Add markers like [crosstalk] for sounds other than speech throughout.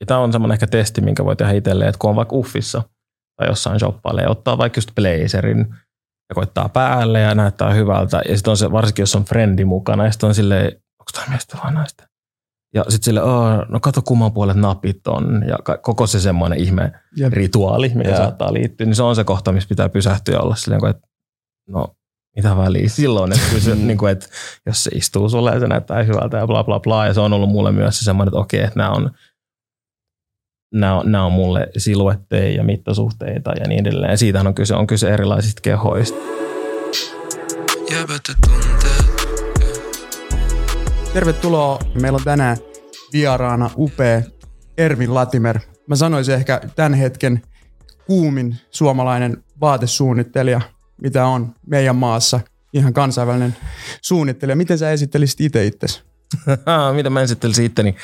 Ja tämä on semmoinen ehkä testi, minkä voi tehdä itselleen, että kun on vaikka uffissa tai jossain shoppaille ja ottaa vaikka just blazerin ja koittaa päälle ja näyttää hyvältä. Ja sitten on se, varsinkin jos on frendi mukana ja sitten on silleen, onko tämä miestä vai naista? Ja sitten sille, no kato kumman puolet napit on ja koko se semmoinen ihme Jep. rituaali, mikä yeah. saattaa liittyä, niin se on se kohta, missä pitää pysähtyä olla silleen, että no mitä väliä silloin, että, se, niin kuin, että jos se istuu sulle ja se näyttää hyvältä ja bla bla bla, ja se on ollut mulle myös se semmoinen, että okei, että nämä on, nämä on, nämä on mulle siluetteja ja mittasuhteita ja niin edelleen. Ja siitähän on kyse, on kyse erilaisista kehoista. Tervetuloa. Meillä on tänään vieraana upea Ervin Latimer. Mä sanoisin ehkä tämän hetken kuumin suomalainen vaatesuunnittelija – mitä on meidän maassa, ihan kansainvälinen suunnittelija. Miten sä esittelisit itse itsesi? [laughs] Mitä mä esittelisin itteni?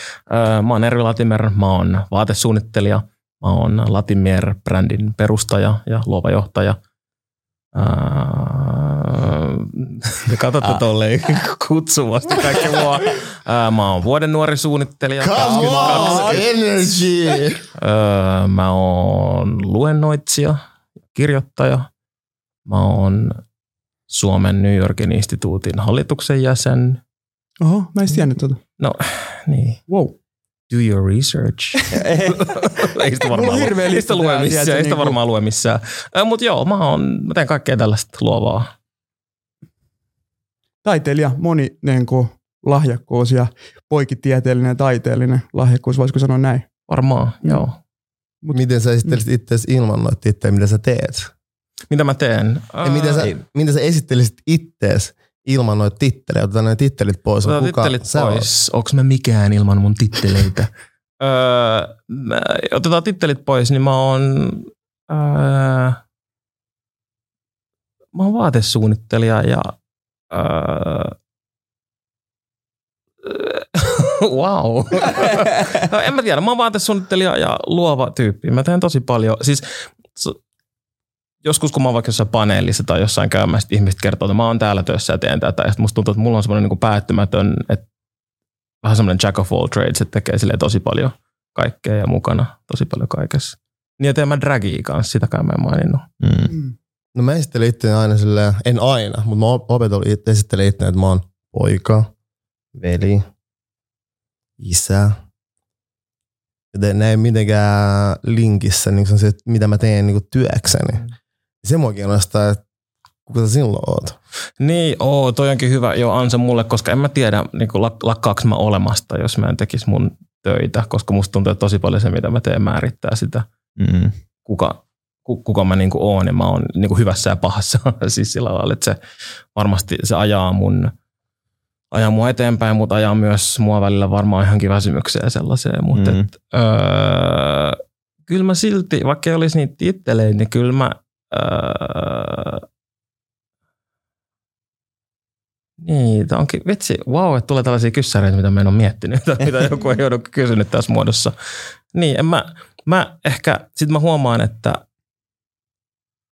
Mä oon Ervi Latimer, mä oon vaatesuunnittelija, mä oon Latimer-brändin perustaja ja luova johtaja. Te katsotte tolleen kutsuvasti kaikki mua. Mä oon vuoden nuori suunnittelija. Come on, energy! Mä oon luennoitsija, kirjoittaja – Mä oon Suomen New Yorkin instituutin hallituksen jäsen. Oho, mä en tiennyt tuota. No, niin. Wow. Do your research. [laughs] ei sitä varmaan, lue, ei sitä lue missään. Ei sitä niinku- varmaan lue missään. Mutta joo, mä, oon, mä teen kaikkea tällaista luovaa. Taiteilija, moni niin kuin, lahjakkuus ja poikitieteellinen ja taiteellinen lahjakkuus, voisiko sanoa näin? Varmaan, mm. joo. Mut, Miten sä esittelisit mm. itse ilman noita itse, mitä sä teet? Mitä mä teen? Ja miten, sä, miten sä esittelisit ittees ilman noita tittelejä? Otetaan ne tittelit pois. Otetaan Kuka tittelit pois. Onko mä mikään ilman mun titteleitä? [laughs] öö, mä, otetaan tittelit pois, niin mä oon, öö, mä oon vaatesuunnittelija ja öö, [laughs] wow. [laughs] no, en mä tiedä, mä oon vaatesuunnittelija ja luova tyyppi. Mä teen tosi paljon. Siis joskus kun mä oon vaikka jossain paneelissa tai jossain käymässä, ihmiset kertoo, että mä oon täällä töissä ja teen tätä. Ja musta tuntuu, että mulla on semmoinen niin päättymätön, että vähän semmoinen jack of all trades, että tekee sille tosi paljon kaikkea ja mukana tosi paljon kaikessa. Niin ja teen mä dragia kanssa, sitäkään mä en maininnut. Mm. mm. No mä esittelen itse aina silleen, en aina, mutta mä itse, esittelen itse, että mä oon poika, veli, isä. Joten ne ei mitenkään linkissä niin se, mitä mä teen niin työkseni. Mm. Se mua kiinnostaa, että kuka sä silloin oot. Niin, oo, toi onkin hyvä jo ansa mulle, koska en mä tiedä, niin lakkaaks mä olemasta, jos mä en tekisi mun töitä, koska musta tuntuu, että tosi paljon se, mitä mä teen, määrittää sitä, mm. kuka, kuka mä niin oon ja mä oon niin hyvässä ja pahassa. [laughs] siis sillä lailla, että se varmasti se ajaa mun ajaa mua eteenpäin, mutta ajaa myös mua välillä varmaan ihan väsymykseen ja sellaiseen. Mutta mm. et, öö, kyllä mä silti, vaikka ei olisi niitä titteleitä, niin kyllä mä Öö, niin, onkin, vitsi, wow, että tulee tällaisia kyssäreitä, mitä mä en ole miettinyt, [laughs] mitä joku ei ole kysynyt tässä muodossa. Niin, en mä, mä ehkä, sit mä huomaan, että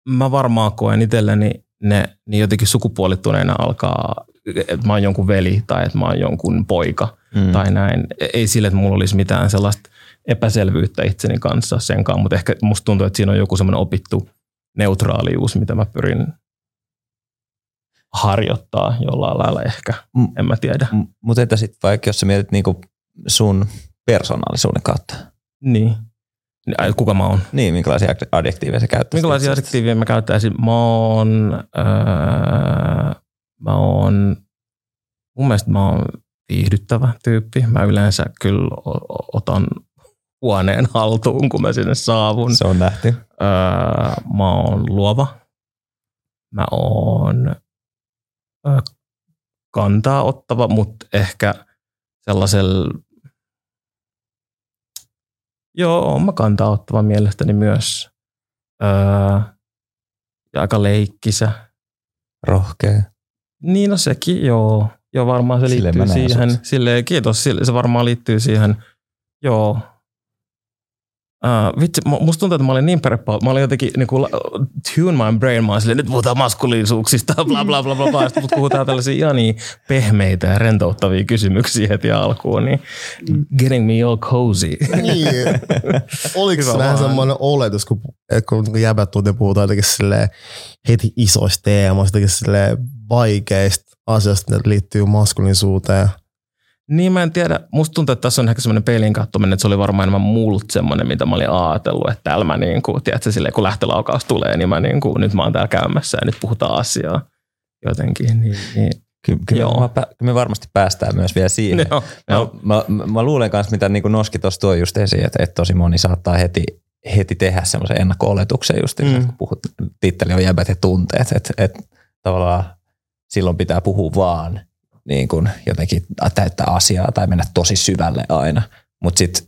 mä varmaan koen itselleni ne niin jotenkin sukupuolittuneena alkaa, että mä oon jonkun veli tai että mä oon jonkun poika mm. tai näin. Ei sille, että mulla olisi mitään sellaista epäselvyyttä itseni kanssa senkaan, mutta ehkä musta tuntuu, että siinä on joku semmoinen opittu neutraalius, mitä mä pyrin harjoittaa jollain lailla ehkä, M- en mä tiedä. M- mutta entä sitten vaikka, jos sä mietit niinku sun persoonallisuuden kautta? Niin. Kuka mä oon? Niin, minkälaisia adjektiiveja sä käyttäisit? Minkälaisia adjektiiveja mä käyttäisin? Mä oon, öö, mä oon, mun mielestä mä oon viihdyttävä tyyppi. Mä yleensä kyllä otan huoneen haltuun, kun mä sinne saavun. Se on nähty. Öö, mä oon luova. Mä oon öö, kantaa ottava, mutta ehkä sellaisella Joo, mä kantaa ottava mielestäni myös. Öö, ja aika leikkisä. Rohkea. Niin, no sekin, joo. Joo, varmaan se liittyy siihen. Silleen, kiitos, se varmaan liittyy siihen, joo, Uh, vitsi, mu- musta tuntuu, että mä olin niin perepaa. Mä olin jotenkin niin kuin, tune my brain. Mä olin silleen, nyt puhutaan maskuliisuuksista, [laughs] bla bla bla bla bla. Sitten puhutaan tällaisia ihan niin pehmeitä ja rentouttavia kysymyksiä heti alkuun. Niin getting me all cozy. Niin. [laughs] Oliko Hyvä se vähän semmoinen oletus, kun, kun jäbät tunti puhutaan jotenkin silleen heti isoista teemoista, jotenkin silleen vaikeista asioista, ne liittyy maskuliinisuuteen. Niin mä en tiedä. Musta tuntuu, että tässä on ehkä semmoinen peilin katsominen, että se oli varmaan enemmän mullut semmoinen, mitä mä olin ajatellut, että täällä mä niin kuin, tiedätkö, silleen, kun lähtölaukaus tulee, niin mä niin kuin, nyt mä oon täällä käymässä ja nyt puhutaan asiaa jotenkin. Niin, niin. Kyllä, kyllä, Joo. me, kyllä me varmasti päästään myös vielä siihen. Joo, joo. Mä, mä, mä luulen kanssa, mitä niin Noski tuossa tuo just esiin, että, että tosi moni saattaa heti, heti tehdä semmoisen ennakko-oletuksen just, mm. Mm. kun puhut, titteli on jäbät ja tunteet, että, että tavallaan silloin pitää puhua vaan niin kuin jotenkin täyttää asiaa tai mennä tosi syvälle aina, mutta sitten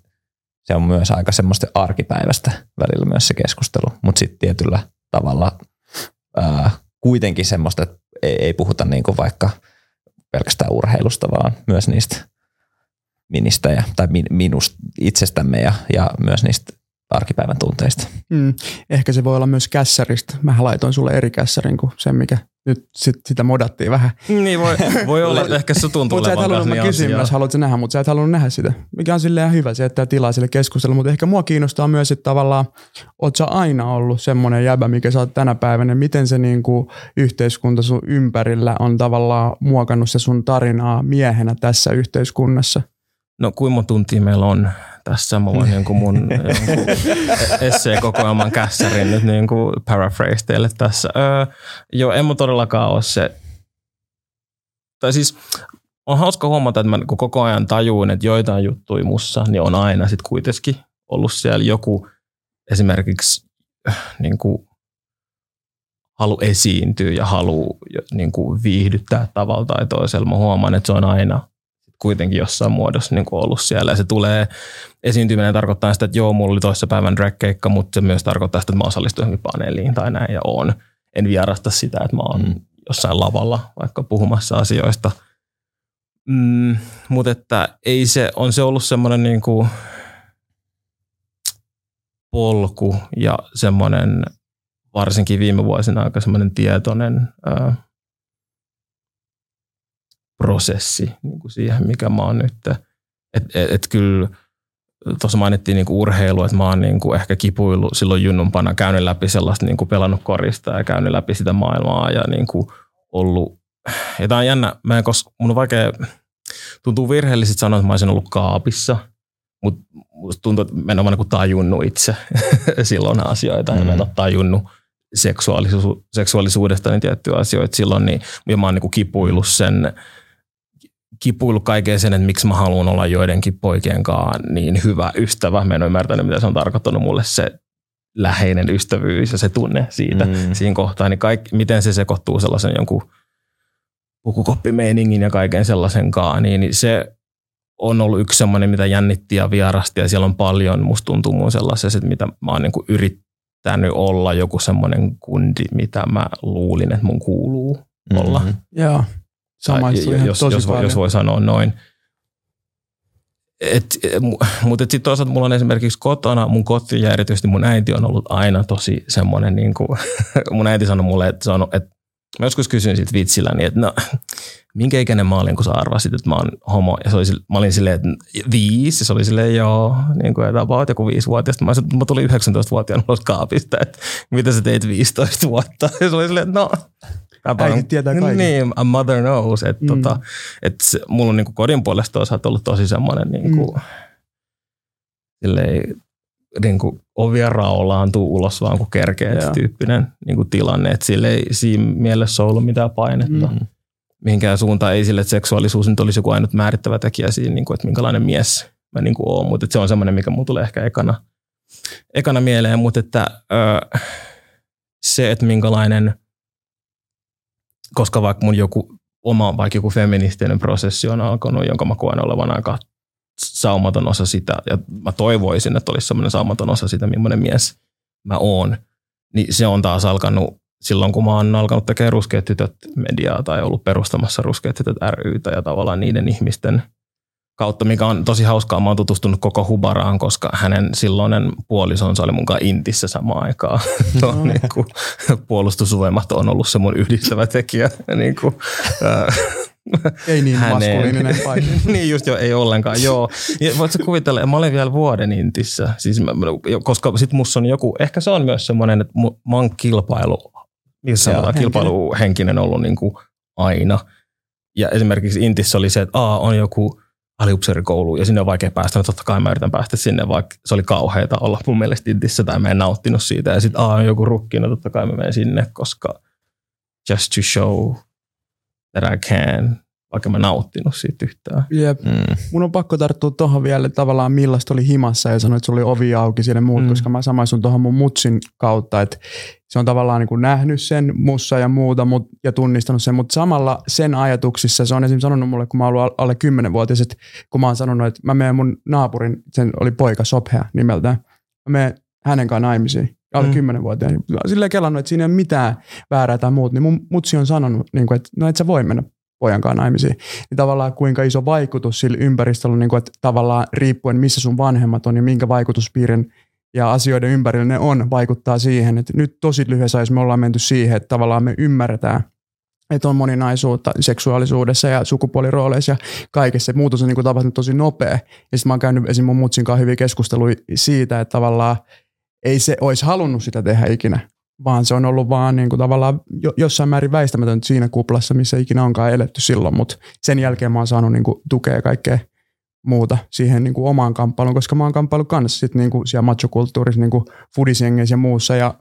se on myös aika semmoista arkipäivästä välillä myös se keskustelu, mutta sitten tietyllä tavalla ää, kuitenkin semmoista, että ei, ei puhuta niin kuin vaikka pelkästään urheilusta, vaan myös niistä ministä ja, tai min, minust itsestämme ja, ja myös niistä arkipäivän tunteista. Mm. Ehkä se voi olla myös kässäristä. Mä laitoin sulle eri kässärin kuin sen, mikä nyt sit, sitä modattiin vähän. Niin voi, voi olla, että ehkä se tuntuu Mutta sä et halunnut, mä niin kysyin myös, haluatko sä nähdä, mutta sä et halunnut nähdä sitä. Mikä on silleen hyvä, se jättää tilaa sille keskustelulle. Mutta ehkä mua kiinnostaa myös, että tavallaan, oot sä aina ollut semmoinen jäbä, mikä sä oot tänä päivänä. Miten se niinku yhteiskunta sun ympärillä on tavallaan muokannut se sun tarinaa miehenä tässä yhteiskunnassa? No kuinka monta tuntia meillä on tässä? Mä voin jonkun mun jonkun esseekokoelman kässärin nyt niin kuin paraphrase teille tässä. Öö, joo, en mä todellakaan ole se. Tai siis on hauska huomata, että mä niin koko ajan tajuin, että joitain juttuja mussa, niin on aina sitten kuitenkin ollut siellä joku esimerkiksi äh, niin kuin halu esiintyä ja halu niin kuin viihdyttää tavalla tai toisella. Mä huomaan, että se on aina kuitenkin jossain muodossa niin kuin ollut siellä. Ja se tulee, esiintyminen tarkoittaa sitä, että joo, mulla oli toissa päivän drag-keikka, mutta se myös tarkoittaa sitä, että mä osallistuin johonkin paneeliin tai näin ja on. En vierasta sitä, että mä oon mm. jossain lavalla vaikka puhumassa asioista. Mm, mutta että ei se, on se ollut semmoinen niin kuin polku ja semmoinen varsinkin viime vuosina aika semmoinen tietoinen ää, prosessi niin kuin siihen, mikä mä oon nyt. Et, et, et kyllä tuossa mainittiin niinku urheilu, että mä oon niinku ehkä kipuillut silloin junnumpana, käynyt läpi sellaista, niinku pelannut korista ja käynyt läpi sitä maailmaa ja niinku ollut, ja tää on jännä, mä en kos, mun on vaikea, tuntuu virheellisesti sanoa, että mä olisin ollut kaapissa, mutta musta tuntuu, että mä en ole vaan niinku tajunnut itse [laughs] silloin asioita ja mä en ole tajunnut seksuaalisuudesta niin tiettyjä asioita silloin, niin ja mä oon niinku kipuillut sen, kipuillut kaiken sen, että miksi mä haluan olla joidenkin poikien kanssa niin hyvä ystävä. Mä en ole ymmärtänyt, mitä se on tarkoittanut mulle se läheinen ystävyys ja se tunne siitä Mm. siinä kohtaa, niin kaikki, miten se sekoittuu sellaisen jonkun pukukoppimeiningin ja kaiken sellaisen kanssa, niin niin se on ollut yksi semmoinen, mitä jännitti ja vierasti ja siellä on paljon, musta tuntuu mun sellaisessa, että mitä mä oon niin kuin yrittänyt olla joku semmoinen kundi, mitä mä luulin, että mun kuuluu olla. Mhm. Joo. Samaistui Ihan jos, tosi jos, voi, paljon. jos voi sanoa noin. Et, mutta sitten toisaalta mulla on esimerkiksi kotona, mun koti ja erityisesti mun äiti on ollut aina tosi semmoinen, niin kuin, [laughs] mun äiti sanoi mulle, että, on, että mä joskus kysyin siitä vitsillä, niin että no, minkä ikäinen mä olin, kun sä arvasit, että mä oon homo. Ja se oli, mä olin silleen, että viisi, ja se oli silleen, joo, niin kuin, että about joku viisivuotiaasta. Mä, sanoin, mä tulin 19-vuotiaana ulos kaapista, että mitä sä teit 15 vuotta. [laughs] Ja se oli silleen, että no, Äiti tietää kaiken. Niin, a mother knows. Että Mm. tota, et mulla on niinku kodin puolesta toisaalta ollut tosi semmoinen niinku, mm. silleen, niinku ovia raollaan tuu ulos vaan kun kerkee Joo. tyyppinen niinku tilanne. Että sille ei siinä mielessä ollut mitään painetta. Mm. Mihinkään suuntaan ei sille, että seksuaalisuus nyt olisi joku ainut määrittävä tekijä siinä, niinku, että minkälainen mies mä niinku oon. Mutta se on semmoinen, mikä mulla tulee ehkä ekana, ekana mieleen. Mutta että ö, se, että minkälainen – koska vaikka mun joku oma vaikka joku feministinen prosessi on alkanut, jonka mä koen olevan aika saumaton osa sitä, ja mä toivoisin, että olisi semmoinen saumaton osa sitä, millainen mies mä oon, niin se on taas alkanut silloin, kun mä oon alkanut tekemään ruskeat tytöt mediaa tai ollut perustamassa ruskeat tytöt rytä ja tavallaan niiden ihmisten kautta, mikä on tosi hauskaa. Mä oon tutustunut koko Hubaraan, koska hänen silloinen puolisonsa oli mukaan Intissä samaan aikaan. [laughs] no, niin kuin, puolustusvoimat on ollut se mun yhdistävä tekijä. [laughs] niin kuin, äh, Ei niin Häneen. maskuliininen [laughs] paikka. niin just jo, ei ollenkaan, joo. Ja voit sä kuvitella, mä olin vielä vuoden Intissä, siis mä, koska sit musta on joku, ehkä se on myös semmoinen, että mä oon kilpailu, missä sanotaan, henkinen. kilpailuhenkinen ollut niin kuin aina. Ja esimerkiksi Intissä oli se, että aa, on joku aliupseerikoulu ja sinne on vaikea päästä, no totta kai mä yritän päästä sinne, vaikka se oli kauheita olla mun mielestä Intissä tai mä en nauttinut siitä. Ja sitten aa, on joku rukki, no totta kai mä menen sinne, koska just to show that I can, vaikka mä nauttinut siitä yhtään. Jep. Mm. Mun on pakko tarttua tuohon vielä tavallaan millaista oli himassa ja sanoit, että sulla oli ovi auki siellä muut, Mm. koska mä samaistun tuohon mun mutsin kautta, että se on tavallaan niin kuin nähnyt sen mussa ja muuta mut, ja tunnistanut sen, mutta samalla sen ajatuksissa se on esimerkiksi sanonut mulle, kun mä oon ollut alle 10-vuotias, että kun mä oon sanonut, että mä menen mun naapurin, sen oli poika Sophea nimeltään, mä menen hänen kanssa naimisiin, alle Mm. mm. 10-vuotiaan. Silleen kelannut, että siinä ei ole mitään väärää tai muuta, niin mun mutsi on sanonut, niin kuin, että no et sä voi mennä pojan kanssa naimisiin niin tavallaan kuinka iso vaikutus sillä ympäristöllä on, niin kuin, että tavallaan riippuen missä sun vanhemmat on ja minkä vaikutuspiirin ja asioiden ympärillä ne on, vaikuttaa siihen, että nyt tosi lyhyessä ajassa me ollaan menty siihen, että tavallaan me ymmärretään, että on moninaisuutta seksuaalisuudessa ja sukupuolirooleissa ja kaikessa. Se muutos on niin kuin tapahtunut tosi nopea. Ja sitten mä oon käynyt esim. mun mutsin kanssa hyviä keskusteluja siitä, että tavallaan ei se olisi halunnut sitä tehdä ikinä, vaan se on ollut vaan niin kuin tavallaan jo, jossain määrin väistämätöntä siinä kuplassa, missä ikinä onkaan eletty silloin, mutta sen jälkeen mä oon saanut niin kuin tukea kaikkea muuta siihen niin kuin omaan kamppailuun, koska mä oon kamppailu kanssa sit niin kuin siellä machokulttuurissa, niin kuin ja muussa ja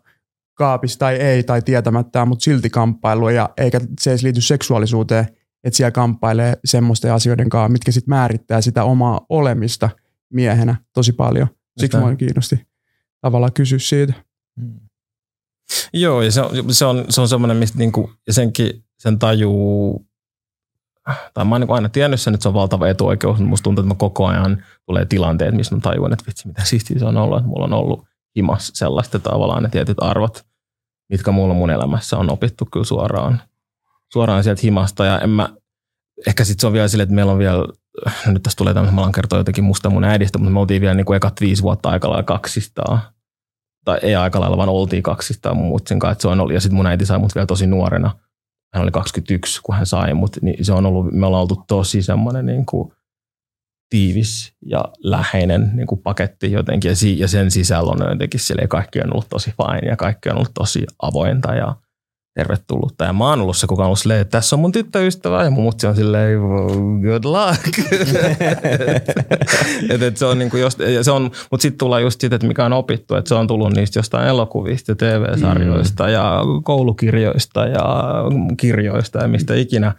kaapissa tai ei tai tietämättä, mutta silti kamppailu ja eikä se edes liity seksuaalisuuteen, että siellä kamppailee semmoisten asioiden kanssa, mitkä sitten määrittää sitä omaa olemista miehenä tosi paljon. Siksi Mitä? mua kiinnosti tavallaan kysyä siitä. Joo, ja se on, se on, se on semmoinen, mistä niinku, ja senkin sen tajuu, tai mä oon niinku aina tiennyt sen, että se on valtava etuoikeus, mutta musta tuntuu, että mä koko ajan tulee tilanteet, missä mä tajuan, että vitsi, mitä siistiä se on ollut, että mulla on ollut himas sellaista tavallaan ne tietyt arvot, mitkä mulla mun elämässä on opittu kyllä suoraan, suoraan sieltä himasta, ja en mä, ehkä sitten se on vielä silleen, että meillä on vielä, no nyt tässä tulee tämmöinen, mä alan kertoa jotenkin musta mun äidistä, mutta me oltiin vielä niin kuin ekat viisi vuotta aika kaksistaan tai ei aika lailla, vaan oltiin kaksistaan mun mutsin kanssa. että Se on ollut, ja sitten mun äiti sai mut vielä tosi nuorena. Hän oli 21, kun hän sai mut. Niin se on ollut, me ollaan oltu tosi semmoinen niin kuin tiivis ja läheinen niin kuin paketti jotenkin. Ja, si- ja sen sisällä on jotenkin kaikki on ollut tosi fine ja kaikki on ollut tosi avointa ja tervetullutta. Ja mä oon ollut se, kuka on ollut silleen, että tässä on mun tyttöystävä ja mun mutsi on silleen, "Wow, good luck. [laughs] et, et se on niinku just, ja se on, mutta sitten tullaan just siitä, että mikä on opittu, että se on tullut niistä jostain elokuvista ja TV-sarjoista mm. ja koulukirjoista ja kirjoista ja mistä ikinä.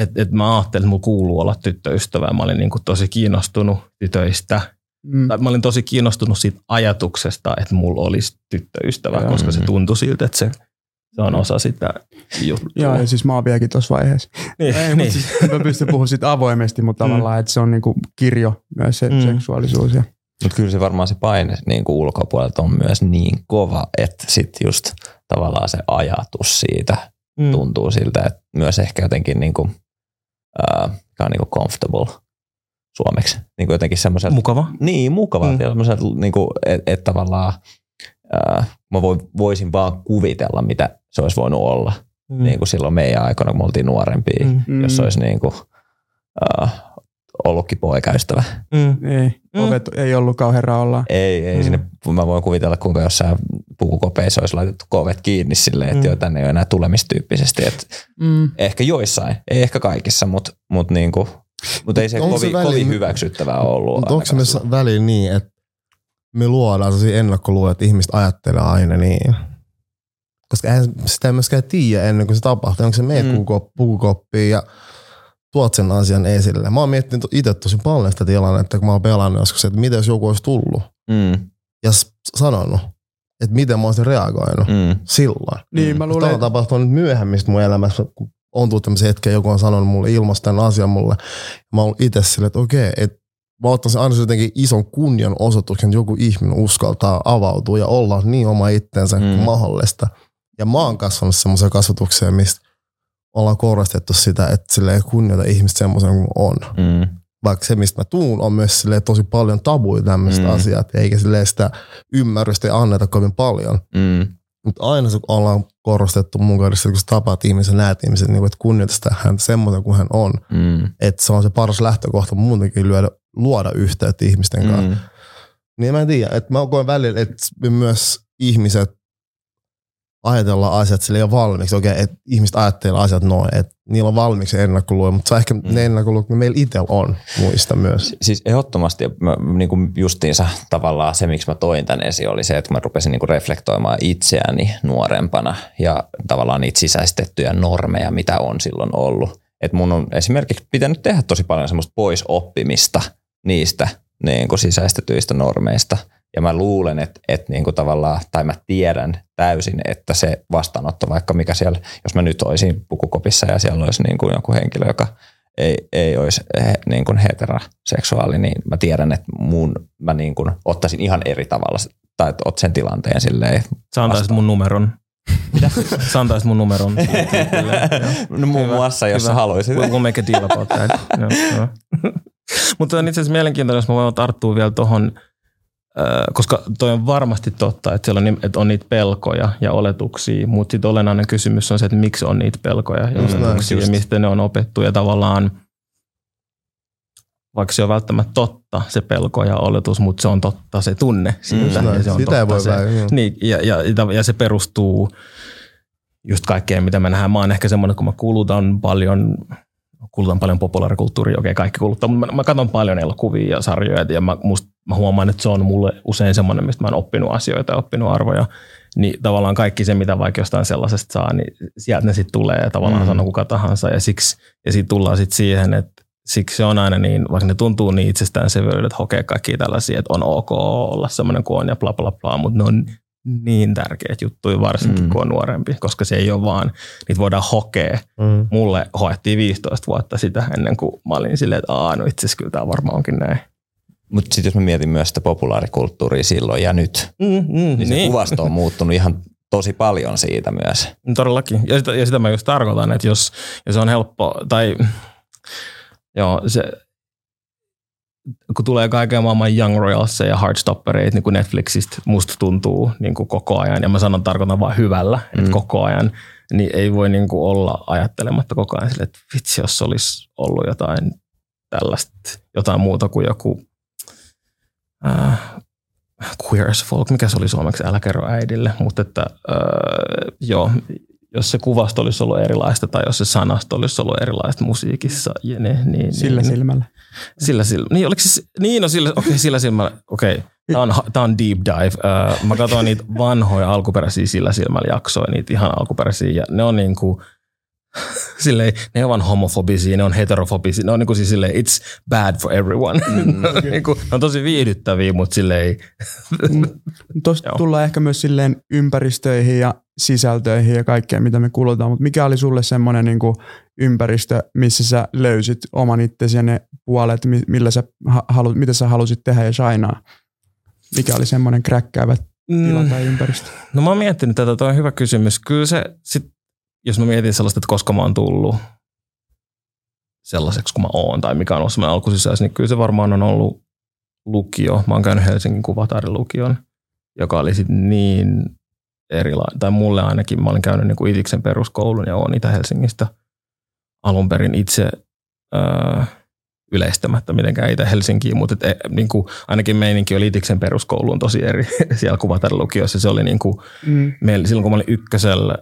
Et, et mä ajattelin, että mulla kuuluu olla tyttöystävä. Mä olin niinku tosi kiinnostunut tytöistä. Mm. Tai mä olin tosi kiinnostunut siitä ajatuksesta, että mulla olisi tyttöystävä, Joo. koska se tuntui siltä, että se, se on osa sitä juttua. Joo, ja siis mä oon vieläkin tuossa vaiheessa. niin, Ei, niin. mutta siis mä pystyn puhumaan siitä avoimesti, mutta Mm. tavallaan, että se on niinku kirjo myös se Mm. seksuaalisuus. Ja, Mutta kyllä se varmaan se paine niin kuin ulkopuolelta on myös niin kova, että sitten just tavallaan se ajatus siitä Mm. tuntuu siltä, että myös ehkä jotenkin niin kuin, on niin kuin comfortable suomeksi. Niin kuin jotenkin semmoiselta, Mukava. niin mukava, Mm. mm. semmoiselta, niin kuin, että et tavallaan ää, mä voi, voisin vaan kuvitella, mitä se olisi voinut olla mm. niin kuin silloin meidän aikana, kun me oltiin nuorempia, Mm. mm. jos olisi niin kuin, ää, ollutkin poikaystävä. Mm. ei, Mm. ovet ei ollut kauhean raollaan. Ei, ei Mm. sinne, mä voin kuvitella, kuinka jossain pukukopeissa olisi laitettu kovet kiinni silleen, että Mm. mm. jo tänne ei ole enää tulemistyyppisesti. Et Mm. ehkä joissain, ei ehkä kaikissa, mutta mut niinku, mut ei se kovin, väliin- kovin hyväksyttävää ollut. Mutta onko se myös väliin niin, että me luodaan sellaisia ennakkoluuloja, että ihmiset ajattelee aina niin. Koska eihän sitä ei myöskään tiedä ennen kuin se tapahtuu. Onko se meet Mm. pukukoppiin ja tuot sen asian esille. Mä oon miettinyt itse tosi paljon sitä tilannetta, kun mä oon pelannut joskus, että mitä jos joku olisi tullut Mm, ja sanonut, että miten mä olisin reagoinut mm, silloin. Niin, mä Luulen, Tämä on tapahtunut myöhemmin mun elämässä, kun on tullut tämmöisiä hetkiä, joku on sanonut mulle ilmasta tämän asian mulle. Mä oon itse silleen, että okei, että mä ottaisin aina jotenkin ison kunnian osoituksen, että joku ihminen uskaltaa avautua ja olla niin oma itsensä mm. kuin mahdollista. Ja mä oon kasvanut semmoiseen kasvatukseen, mistä ollaan korostettu sitä, että sille ei kunnioita ihmistä semmoisen kuin on. mm. vaikka se, mistä mä tuun, on myös silleen tosi paljon tabuja tämmöistä Mm. asiat, eikä silleen sitä ymmärrystä ei anneta kovin paljon. Mm. Mutta aina se ollaan korostettu mun kanssa, kun sä tapaat ihmisen, näet ihmisen, niin että kunnioita sitä häntä semmoinen kuin hän on. Mm. Että se on se paras lähtökohta muutenkin lyödä, luoda yhteyttä ihmisten kanssa. Mm. Niin mä en tiedä, että mä koen välillä, että myös ihmiset ajatellaan asiat sille jo valmiiksi. Okei, että ihmiset ajattelee asiat noin, että niillä on valmiiksi ennakkoluulo, mutta se on ehkä mm. ne ennakkoluulot, mitä meillä itsellä on muista myös. Siis ehdottomasti mä, niin kuin justiinsa tavallaan se, miksi mä toin tän esiin, oli se, että mä rupesin niin kuin reflektoimaan itseäni nuorempana ja tavallaan niitä sisäistettyjä normeja, mitä on silloin ollut. Et mun on esimerkiksi pitänyt tehdä tosi paljon semmoista pois oppimista niistä niin kuin sisäistetyistä normeista. Ja mä luulen, että, että niin kuin tavallaan, tai mä tiedän täysin, että se vastaanotto, vaikka mikä siellä, jos mä nyt olisin pukukopissa ja siellä olisi niin kuin joku henkilö, joka ei, ei olisi he, niin kuin heteroseksuaali, niin mä tiedän, että mun, mä niin kuin ottaisin ihan eri tavalla, tai että oot sen tilanteen silleen. Sä antaisit mun numeron. Mitä? Sä antaisit mun numeron. [laughs] No muun Hyvä, muassa, jos hyvä. sä haluaisit. We'll, make a deal about that. [laughs] Mutta on itse asiassa mielenkiintoista, jos mä voin tarttua vielä tuohon, koska toi on varmasti totta, että, siellä on, että on niitä pelkoja ja oletuksia, mutta sitten olennainen kysymys on se, että miksi on niitä pelkoja ja näin, oletuksia ja just. mistä ne on opettu ja tavallaan vaikka se on välttämättä totta se pelko ja oletus, mutta se on totta se tunne siitä. Just ja se on Sitä totta voi se, joo. niin, ja, ja, ja, se perustuu just kaikkeen, mitä me nähdään. Mä oon ehkä semmoinen, kun mä kulutan paljon, kulutan paljon populaarikulttuuria, okei kaikki kuluttaa, mutta mä, mä katson paljon elokuvia ja sarjoja ja mä, must, mä huomaan, että se on mulle usein semmoinen, mistä mä oon oppinut asioita ja oppinut arvoja. Niin tavallaan kaikki se, mitä vaikka jostain sellaisesta saa, niin sieltä ne sitten tulee ja tavallaan Mm. sanoo kuka tahansa. Ja siksi ja siitä tullaan sitten siihen, että siksi se on aina niin, vaikka ne tuntuu niin itsestäänselvyydeltä, että hokee kaikki tällaisia, että on ok olla semmoinen kuin on ja bla bla bla, mutta ne on niin tärkeitä juttuja, varsinkin Mm. kun on nuorempi, koska se ei ole vaan, niitä voidaan hokea. Mm. Mulle hoettiin 15 vuotta sitä ennen kuin mä olin silleen, että Aa, no itse asiassa kyllä tämä varmaan onkin näin. Mutta sitten jos mä mietin myös sitä populaarikulttuuria silloin ja nyt, Mm, mm, niin se kuvasto on muuttunut ihan tosi paljon siitä myös. Todellakin. Ja sitä, ja sitä mä just tarkoitan, että jos, jos on helppo, tai joo, se, kun tulee kaiken maailman Young Royals ja Heartstoppereita niin kuin Netflixistä, musta tuntuu niin kuin koko ajan, ja mä sanon tarkoitan vaan hyvällä, mm. että koko ajan, niin ei voi niin kuin olla ajattelematta koko ajan sille, että vitsi, jos olisi ollut jotain tällaista, jotain muuta kuin joku äh, queer as folk, mikä se oli suomeksi, älä kerro äidille, mutta että äh, joo, jos se kuvasto olisi ollut erilaista tai jos se sanasto olisi ollut erilaista musiikissa ja ne, niin, Sillä niin, silmällä. Sillä silmällä. Niin, oliko se, niin no sillä, okay, sillä silmällä, okei. Okay. Tämä on, tää on deep dive. Uh, mä katsoin niitä vanhoja alkuperäisiä sillä silmällä jaksoja, niitä ihan alkuperäisiä, ja ne on niinku, [laughs] silleen, ne on homofobisia, ne on heterofobisia, ne on niinku siis silleen, it's bad for everyone. Mm, [laughs] okay. niinku, ne on tosi viihdyttäviä, mutta silleen, Tuosta [laughs] Joo. tullaan ehkä myös silleen ympäristöihin ja sisältöihin ja kaikkeen, mitä me kulutaan, mutta mikä oli sulle semmoinen niin ympäristö, missä sä löysit oman itsesi ja ne puolet, mi- millä sä ha- halu, mitä sä halusit tehdä ja shinaa? Mikä oli semmoinen kräkkäävä tila mm, tai ympäristö? No mä oon miettinyt tätä, toi on hyvä kysymys. Kyllä se, sit, jos mä mietin sellaista, että koska mä oon tullut sellaiseksi kuin mä oon, tai mikä on ollut semmoinen alkusisäys, niin kyllä se varmaan on ollut lukio. Mä oon käynyt Helsingin kuvataidelukion, joka oli sitten niin erilainen, tai mulle ainakin, mä olin käynyt niin kuin Itiksen peruskoulun ja oon Itä-Helsingistä alun perin itse öö, yleistämättä mitenkään Itä-Helsinkiin, mutta et, e, niin kuin, ainakin meininki oli Itiksen peruskouluun tosi eri [laughs] siellä kuvataidelukiossa. Se oli niin kuin, Mm. meillä, silloin kun mä olin ykkösellä,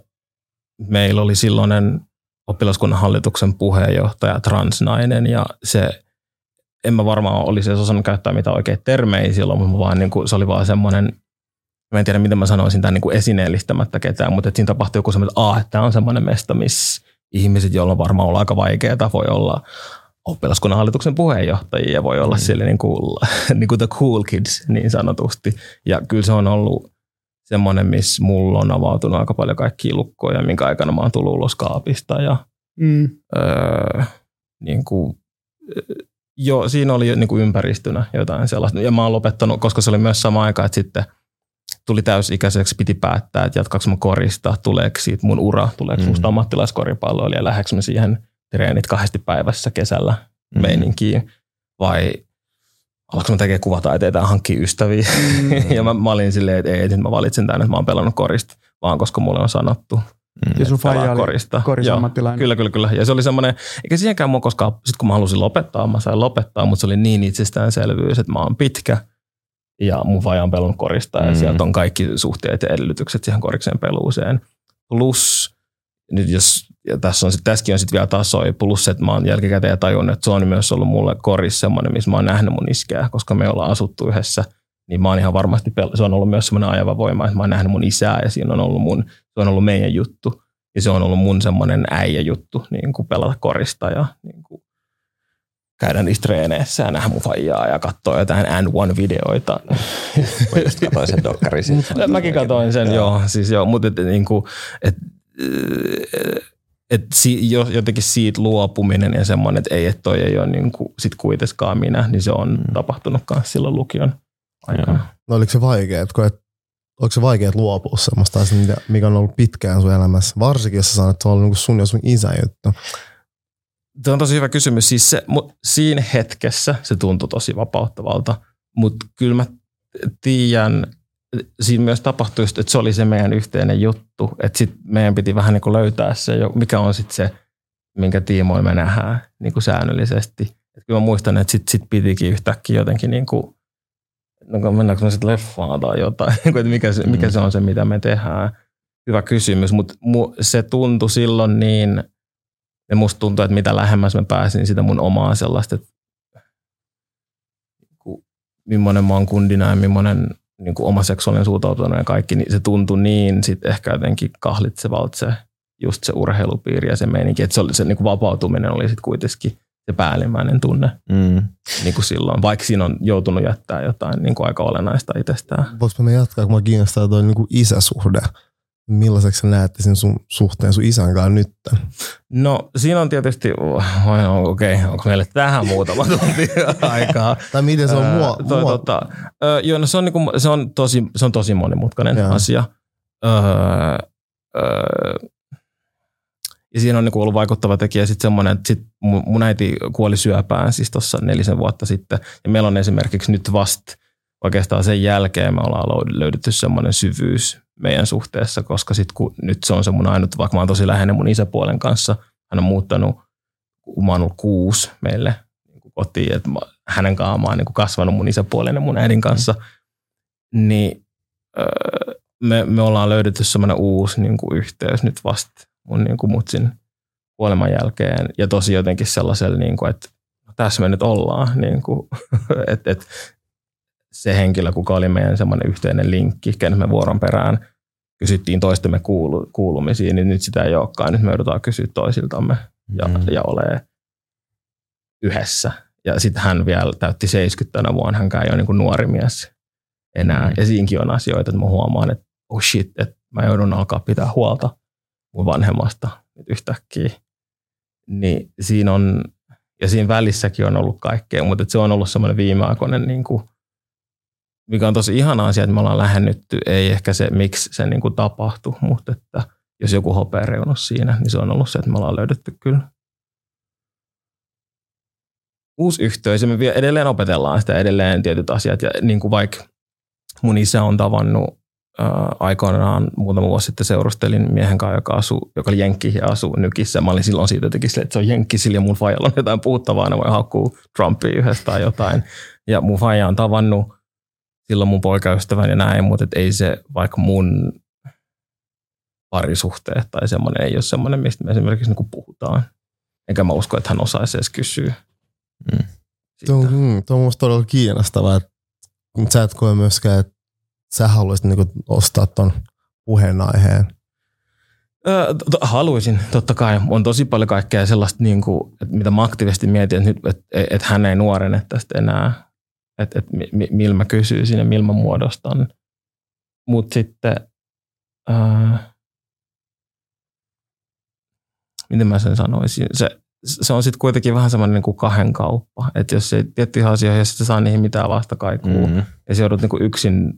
meillä oli silloinen oppilaskunnan hallituksen puheenjohtaja, transnainen, ja se, en mä varmaan olisi osannut käyttää mitään oikeita termejä silloin, mutta vaan, niin kuin, se oli vaan semmoinen, mä en tiedä miten mä sanoisin tämän niin kuin esineellistämättä ketään, mutta että siinä tapahtui joku semmoinen, että, Aa, että tämä on semmoinen mesta, missä ihmiset, joilla on varmaan ollut aika vaikeaa, voi olla oppilaskunnan hallituksen puheenjohtajia ja voi olla mm. siellä niin kuin, [laughs] niin kuin the cool kids niin sanotusti. Ja kyllä se on ollut semmoinen, missä mulla on avautunut aika paljon kaikkia lukkoja, minkä aikana mä oon tullut ulos kaapista ja Mm. öö, niin kuin, jo, siinä oli niin kuin ympäristönä jotain sellaista. Ja mä oon lopettanut, koska se oli myös sama aika, että sitten tuli täysikäiseksi, piti päättää, että jatkaako mä korista, tuleeko siitä mun ura, tuleeko Mm. musta ammattilaiskoripalloilija, lähdekö mä siihen treenit kahdesti päivässä kesällä Mm. meininkiin. vai alkanko mä tekemään kuvataiteita ja hankkia ystäviä. Mm. [laughs] ja mä, mä, olin silleen, että ei, nyt mä valitsen tämän, että mä oon pelannut korista, vaan koska mulle on sanottu. Mm. Ja sun faija oli korista. korisammattilainen. Kyllä, kyllä, kyllä. Ja se oli semmoinen, eikä siihenkään mua koskaan, sit kun mä halusin lopettaa, mä sain lopettaa, mutta se oli niin itsestäänselvyys, että mä oon pitkä ja mun faija on pelannut korista ja mm. sieltä on kaikki suhteet ja edellytykset siihen korikseen peluuseen. Plus, nyt jos ja tässä on, tässäkin on sitten vielä tasoja, plus että mä oon jälkikäteen tajunnut, että se on myös ollut mulle koris semmoinen, missä mä oon nähnyt mun iskää, koska me ollaan asuttu yhdessä, niin mä oon ihan varmasti, se on ollut myös semmoinen ajava voima, että mä oon nähnyt mun isää ja siinä on ollut mun, se on ollut meidän juttu. Ja se on ollut mun semmoinen äijä juttu, niin kuin pelata korista ja niin kuin käydä niissä treeneissä ja nähdä mun faijaa ja katsoa jotain N1-videoita. Mä just katsoin sen dokkarin. [laughs] Mäkin katsoin sen, joo. joo siis joo, mutta et, niin kuin, et, et si, jotenkin siitä luopuminen ja semmoinen, että ei, että toi ei ole niin kuin, sit kuitenkaan minä, niin se on mm. tapahtunut myös silloin lukion aikana. No oliko se vaikea, että koet, oliko se vaikea luopua semmoista, mikä on ollut pitkään sun elämässä, varsinkin jos sä sanot, että se on ollut niin sun ja sun isä juttu? Tämä on tosi hyvä kysymys. Siis se, siinä hetkessä se tuntui tosi vapauttavalta, mutta kyllä mä tiedän, siinä myös tapahtui just, että se oli se meidän yhteinen juttu, että sit meidän piti vähän niin kuin löytää se, mikä on sitten se, minkä tiimoin me nähdään niin kuin säännöllisesti. Et kyllä mä muistan, että sitten sit pitikin yhtäkkiä jotenkin niin kuin, no mennäänkö me sitten leffaan tai jotain, [laughs] että mikä se, mikä mm. se on se, mitä me tehdään. Hyvä kysymys, mutta se tuntui silloin niin, ja musta tuntuu, että mitä lähemmäs mä pääsin sitä mun omaa sellaista, että millainen mä oon kundina ja millainen niin kuin oma seksuaalinen suuntautuminen ja kaikki, niin se tuntui niin sit ehkä jotenkin kahlitsevalta se, just se urheilupiiri ja se meininki, että se, oli, se niin kuin vapautuminen oli sitten kuitenkin se päällimmäinen tunne mm. niin kuin silloin, vaikka siinä on joutunut jättää jotain niin kuin aika olennaista itsestään. Voisiko me jatkaa, kun mä kiinnostaa toi niin kuin isäsuhde? Millaiseksi sä näette sen sun suhteen sun isän kanssa nyt? No siinä on tietysti, okei, okay, onko meille tähän muutama tunti [laughs] aikaa? tai miten se on mua? Toi, mua? Tota, joo, no se on, niinku, se, on tosi, se on tosi monimutkainen Jaa. asia. Öö, öö, ja siinä on niinku ollut vaikuttava tekijä sitten semmoinen, että sit mun äiti kuoli syöpään siis tuossa nelisen vuotta sitten. Ja meillä on esimerkiksi nyt vasta oikeastaan sen jälkeen me ollaan löydetty semmoinen syvyys meidän suhteessa, koska sit kun nyt se on se mun ainut, vaikka mä oon tosi läheinen mun isäpuolen kanssa, hän on muuttanut, kun mä oon ollut kuusi meille niin kotiin, että mä, hänen kanssaan mä oon niin kasvanut mun isäpuolen ja mun äidin kanssa, niin öö, me, me ollaan löydetty semmoinen uusi niin kuin yhteys nyt vasta mun niin kuin mutsin kuoleman jälkeen. Ja tosi jotenkin sellaisella, niin kuin, että tässä me nyt ollaan, niin kuin, [laughs] että, että se henkilö, kuka oli meidän semmoinen yhteinen linkki, kenen me vuoron perään kysyttiin toistemme kuulu, kuulumisiin, niin nyt sitä ei olekaan. Nyt me joudutaan kysyä toisiltamme ja, mm. ja olee yhdessä. Ja sitten hän vielä täytti 70 tänä vuonna, hän ei ole niin kuin nuori mies enää. Mm. Ja siinkin on asioita, että mä huomaan, että oh shit, että mä joudun alkaa pitää huolta mun vanhemmasta nyt yhtäkkiä. Niin siinä on, ja siinä välissäkin on ollut kaikkea, mutta se on ollut semmoinen viimeaikoinen niin kuin mikä on tosi ihana asia, että me ollaan lähennytty, ei ehkä se, miksi se niin kuin tapahtui, mutta että jos joku hopeareunus siinä, niin se on ollut se, että me ollaan löydetty kyllä uusi yhteisö. Me edelleen opetellaan sitä edelleen tietyt asiat ja niin kuin vaikka mun isä on tavannut ää, aikoinaan muutama vuosi sitten seurustelin miehen kanssa, joka, asuu, joka oli jenkki ja asuu nykissä. Mä olin silloin siitä jotenkin sille, että se on jenkki, sillä mun faijalla on jotain puhuttavaa, ne voi haukkua Trumpia yhdessä tai jotain. Ja mun faija on tavannut silloin mun poikaystävän ja näin, mutta ei se vaikka mun parisuhteet tai semmoinen ei ole semmoinen, mistä me esimerkiksi niin puhutaan. Enkä mä usko, että hän osaisi edes kysyä. Mm. Tuo, mm, tuo on musta todella kiinnostavaa, että sä et koe myöskään, että sä haluaisit niin ostaa ton puheenaiheen. Öö, to, haluaisin, totta kai. On tosi paljon kaikkea sellaista, niin kuin, että mitä mä aktiivisesti mietin, että, nyt, että, että hän ei nuorene tästä enää että et, millä mä kysyisin ja millä mä muodostan. Mutta sitten, ää, miten mä sen sanoisin, se, se on sitten kuitenkin vähän semmoinen niin kuin kahden kauppa. Että jos ei tiettyihin asioihin, jos saa niihin mitään vastakaikua, mm-hmm. ja se joudut niin kuin yksin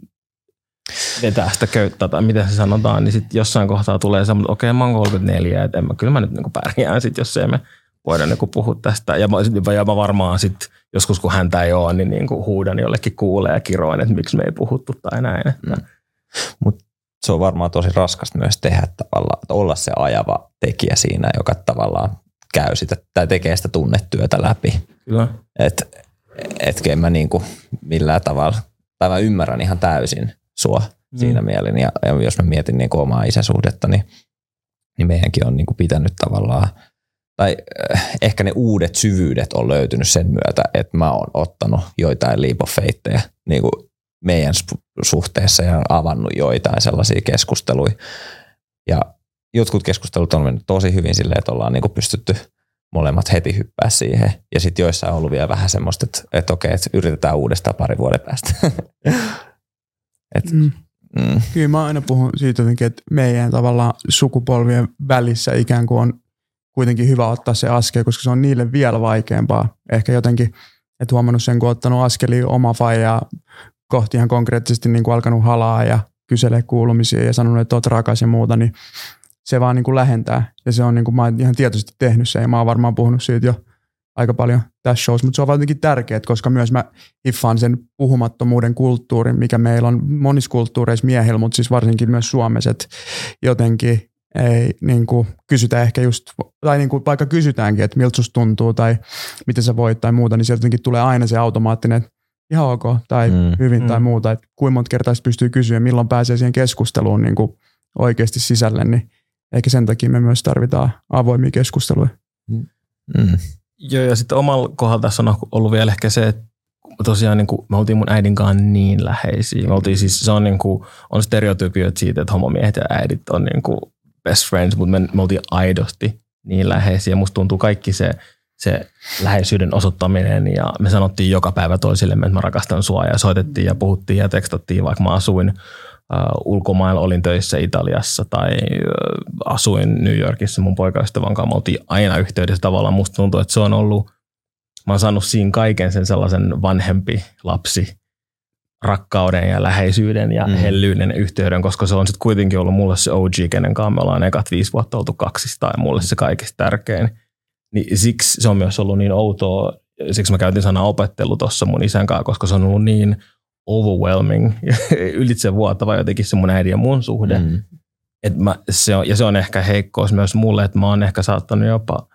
vetää sitä köyttä tai miten se sanotaan, niin sitten jossain kohtaa tulee semmoinen, että okei, okay, mä oon 34, että en mä, kyllä mä nyt niin pärjään sit, jos ei me voida niin kuin puhua tästä. Ja mä, ja mä varmaan sitten joskus kun häntä ei ole, niin, niin kuin huudan jollekin kuulee ja kiroin, että miksi me ei puhuttu tai näin. Että. Mm. Mutta se on varmaan tosi raskasta myös tehdä tavallaan, että olla se ajava tekijä siinä, joka tavallaan käy sitä tai tekee sitä tunnetyötä läpi. Kyllä. Et, et en mä niinku millään tavalla, tai mä ymmärrän ihan täysin sua mm. siinä mielin. Ja, ja jos mä mietin niinku omaa isäsuhdetta, niin, niin meidänkin on niinku pitänyt tavallaan, tai äh, ehkä ne uudet syvyydet on löytynyt sen myötä, että mä oon ottanut joitain liipofeittejä niinku meidän suhteessa ja avannut joitain sellaisia keskusteluja. Ja jotkut keskustelut on mennyt tosi hyvin silleen, että ollaan niinku pystytty molemmat heti hyppää siihen. Ja sitten joissain on ollut vielä vähän semmoista, että, että okei, että yritetään uudestaan pari vuoden päästä. [laughs] Et, mm. Mm. Kyllä mä aina puhun siitä jotenkin, että meidän tavallaan sukupolvien välissä ikään kuin on kuitenkin hyvä ottaa se askel, koska se on niille vielä vaikeampaa. Ehkä jotenkin, että huomannut sen, kun ottanut askeli oma faijaa kohti ihan konkreettisesti niin kuin alkanut halaa ja kyselee kuulumisia ja sanonut, että oot rakas ja muuta, niin se vaan niin kuin lähentää. Ja se on niin kuin, mä ihan tietoisesti tehnyt sen ja mä oon varmaan puhunut siitä jo aika paljon tässä showssa, mutta se on jotenkin tärkeää, koska myös mä hiffaan sen puhumattomuuden kulttuurin, mikä meillä on monissa kulttuureissa miehillä, mutta siis varsinkin myös Suomessa, että jotenkin ei niin kuin, kysytä ehkä just, tai niin kuin, vaikka kysytäänkin, että miltä susta tuntuu tai miten sä voit tai muuta, niin sieltä jotenkin tulee aina se automaattinen, että ihan ok tai mm. hyvin mm. tai muuta, että kuinka monta kertaa pystyy kysyä, milloin pääsee siihen keskusteluun niin kuin oikeasti sisälle, niin eikä sen takia me myös tarvitaan avoimia keskusteluja. Mm. Joo, ja sitten omalla kohdalla tässä on ollut vielä ehkä se, että tosiaan niin kuin, me oltiin mun äidin kanssa niin läheisiä. Me oltiin siis, se on, niin kuin, on stereotypioita siitä, että homomiehet ja äidit on niin kuin best friends, mutta me, me oltiin aidosti niin läheisiä. Musta tuntuu kaikki se, se läheisyyden osoittaminen ja me sanottiin joka päivä toisillemme, että mä rakastan sua ja soitettiin ja puhuttiin ja tekstattiin, vaikka mä asuin uh, ulkomailla, olin töissä Italiassa tai uh, asuin New Yorkissa mun poikaystävän kanssa. Me oltiin aina yhteydessä tavallaan. Musta tuntuu, että se on ollut, mä oon saanut siinä kaiken sen sellaisen vanhempi lapsi rakkauden ja läheisyyden ja mm. hellyyden yhteyden, koska se on sitten kuitenkin ollut mulle se OG, kenen kanssa me ollaan ekat viisi vuotta oltu kaksista ja mulle se kaikista tärkein. Niin siksi se on myös ollut niin outoa, siksi mä käytin sanaa opettelu tuossa mun isän kanssa, koska se on ollut niin overwhelming, [laughs] ylitse vuotava jotenkin se mun äidin ja mun suhde. Mm. Et mä, se on, ja se on ehkä heikkous myös mulle, että mä oon ehkä saattanut jopa,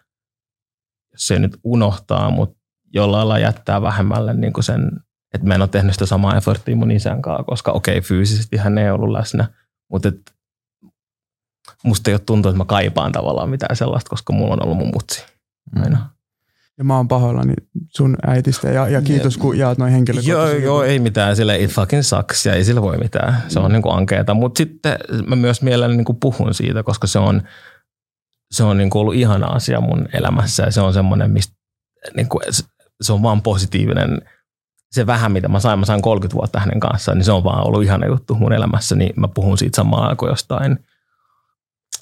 se nyt unohtaa, mutta jollain lailla jättää vähemmälle niin kuin sen, että mä en ole tehnyt sitä samaa efforttia mun isän kanssa, koska okei, okay, fyysisesti hän ei ollut läsnä, mutta et, musta ei ole tuntunut, että mä kaipaan tavallaan mitään sellaista, koska mulla on ollut mun mutsi aina. Mm. Ja mä oon pahoillani sun äitistä ja, ja kiitos kun jaat noin henkilökohtaisesti. Joo, joo, ei mitään, sille it fucking sucks ja ei sillä voi mitään. Se on mm. niin kuin ankeeta, mutta sitten mä myös mielelläni niin kuin puhun siitä, koska se on, se on niin kuin ollut ihana asia mun elämässä ja se on semmoinen, mistä niin kuin, se on vaan positiivinen. Se vähän, mitä mä sain, mä sain 30 vuotta hänen kanssaan, niin se on vaan ollut ihana juttu mun elämässä, niin mä puhun siitä samaan kuin jostain,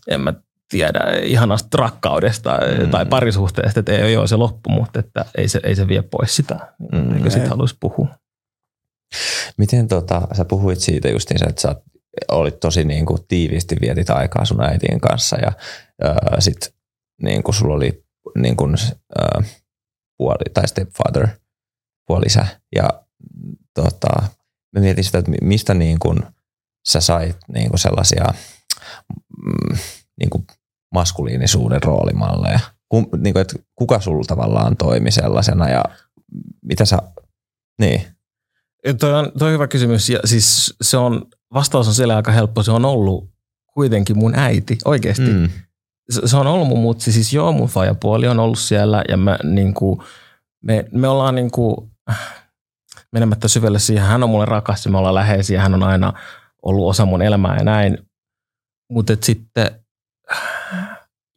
en mä tiedä ihanasta rakkaudesta mm. tai parisuhteesta, että ei ole se loppu, mutta että ei se, ei se vie pois sitä, mm. eikö sitten haluaisi puhua. Miten tota, sä puhuit siitä justiinsa, että sä olit tosi niin kuin, tiiviisti vietit aikaa sun äitien kanssa ja äh, sit niin kuin sulla oli niin kuin, äh, puoli, tai stepfather, puolisä ja tota, mä mietin sitä, että mistä niin kuin, sä sait niin kuin sellaisia mm, niin kuin maskuliinisuuden roolimalleja? Kum, niin kuin, että kuka sulla tavallaan toimi sellaisena ja mitä sä, niin. Toi on, toi on hyvä kysymys ja siis se on, vastaus on siellä aika helppo, se on ollut kuitenkin mun äiti, oikeasti. Mm. Se, se on ollut mun mutsi, siis joo mun puoli on ollut siellä ja mä, niin kuin, me, me ollaan niin kuin, [sighs] menemättä syvälle siihen, hän on mulle rakas ja me ollaan läheisiä, hän on aina ollut osa mun elämää ja näin. Mutta sitten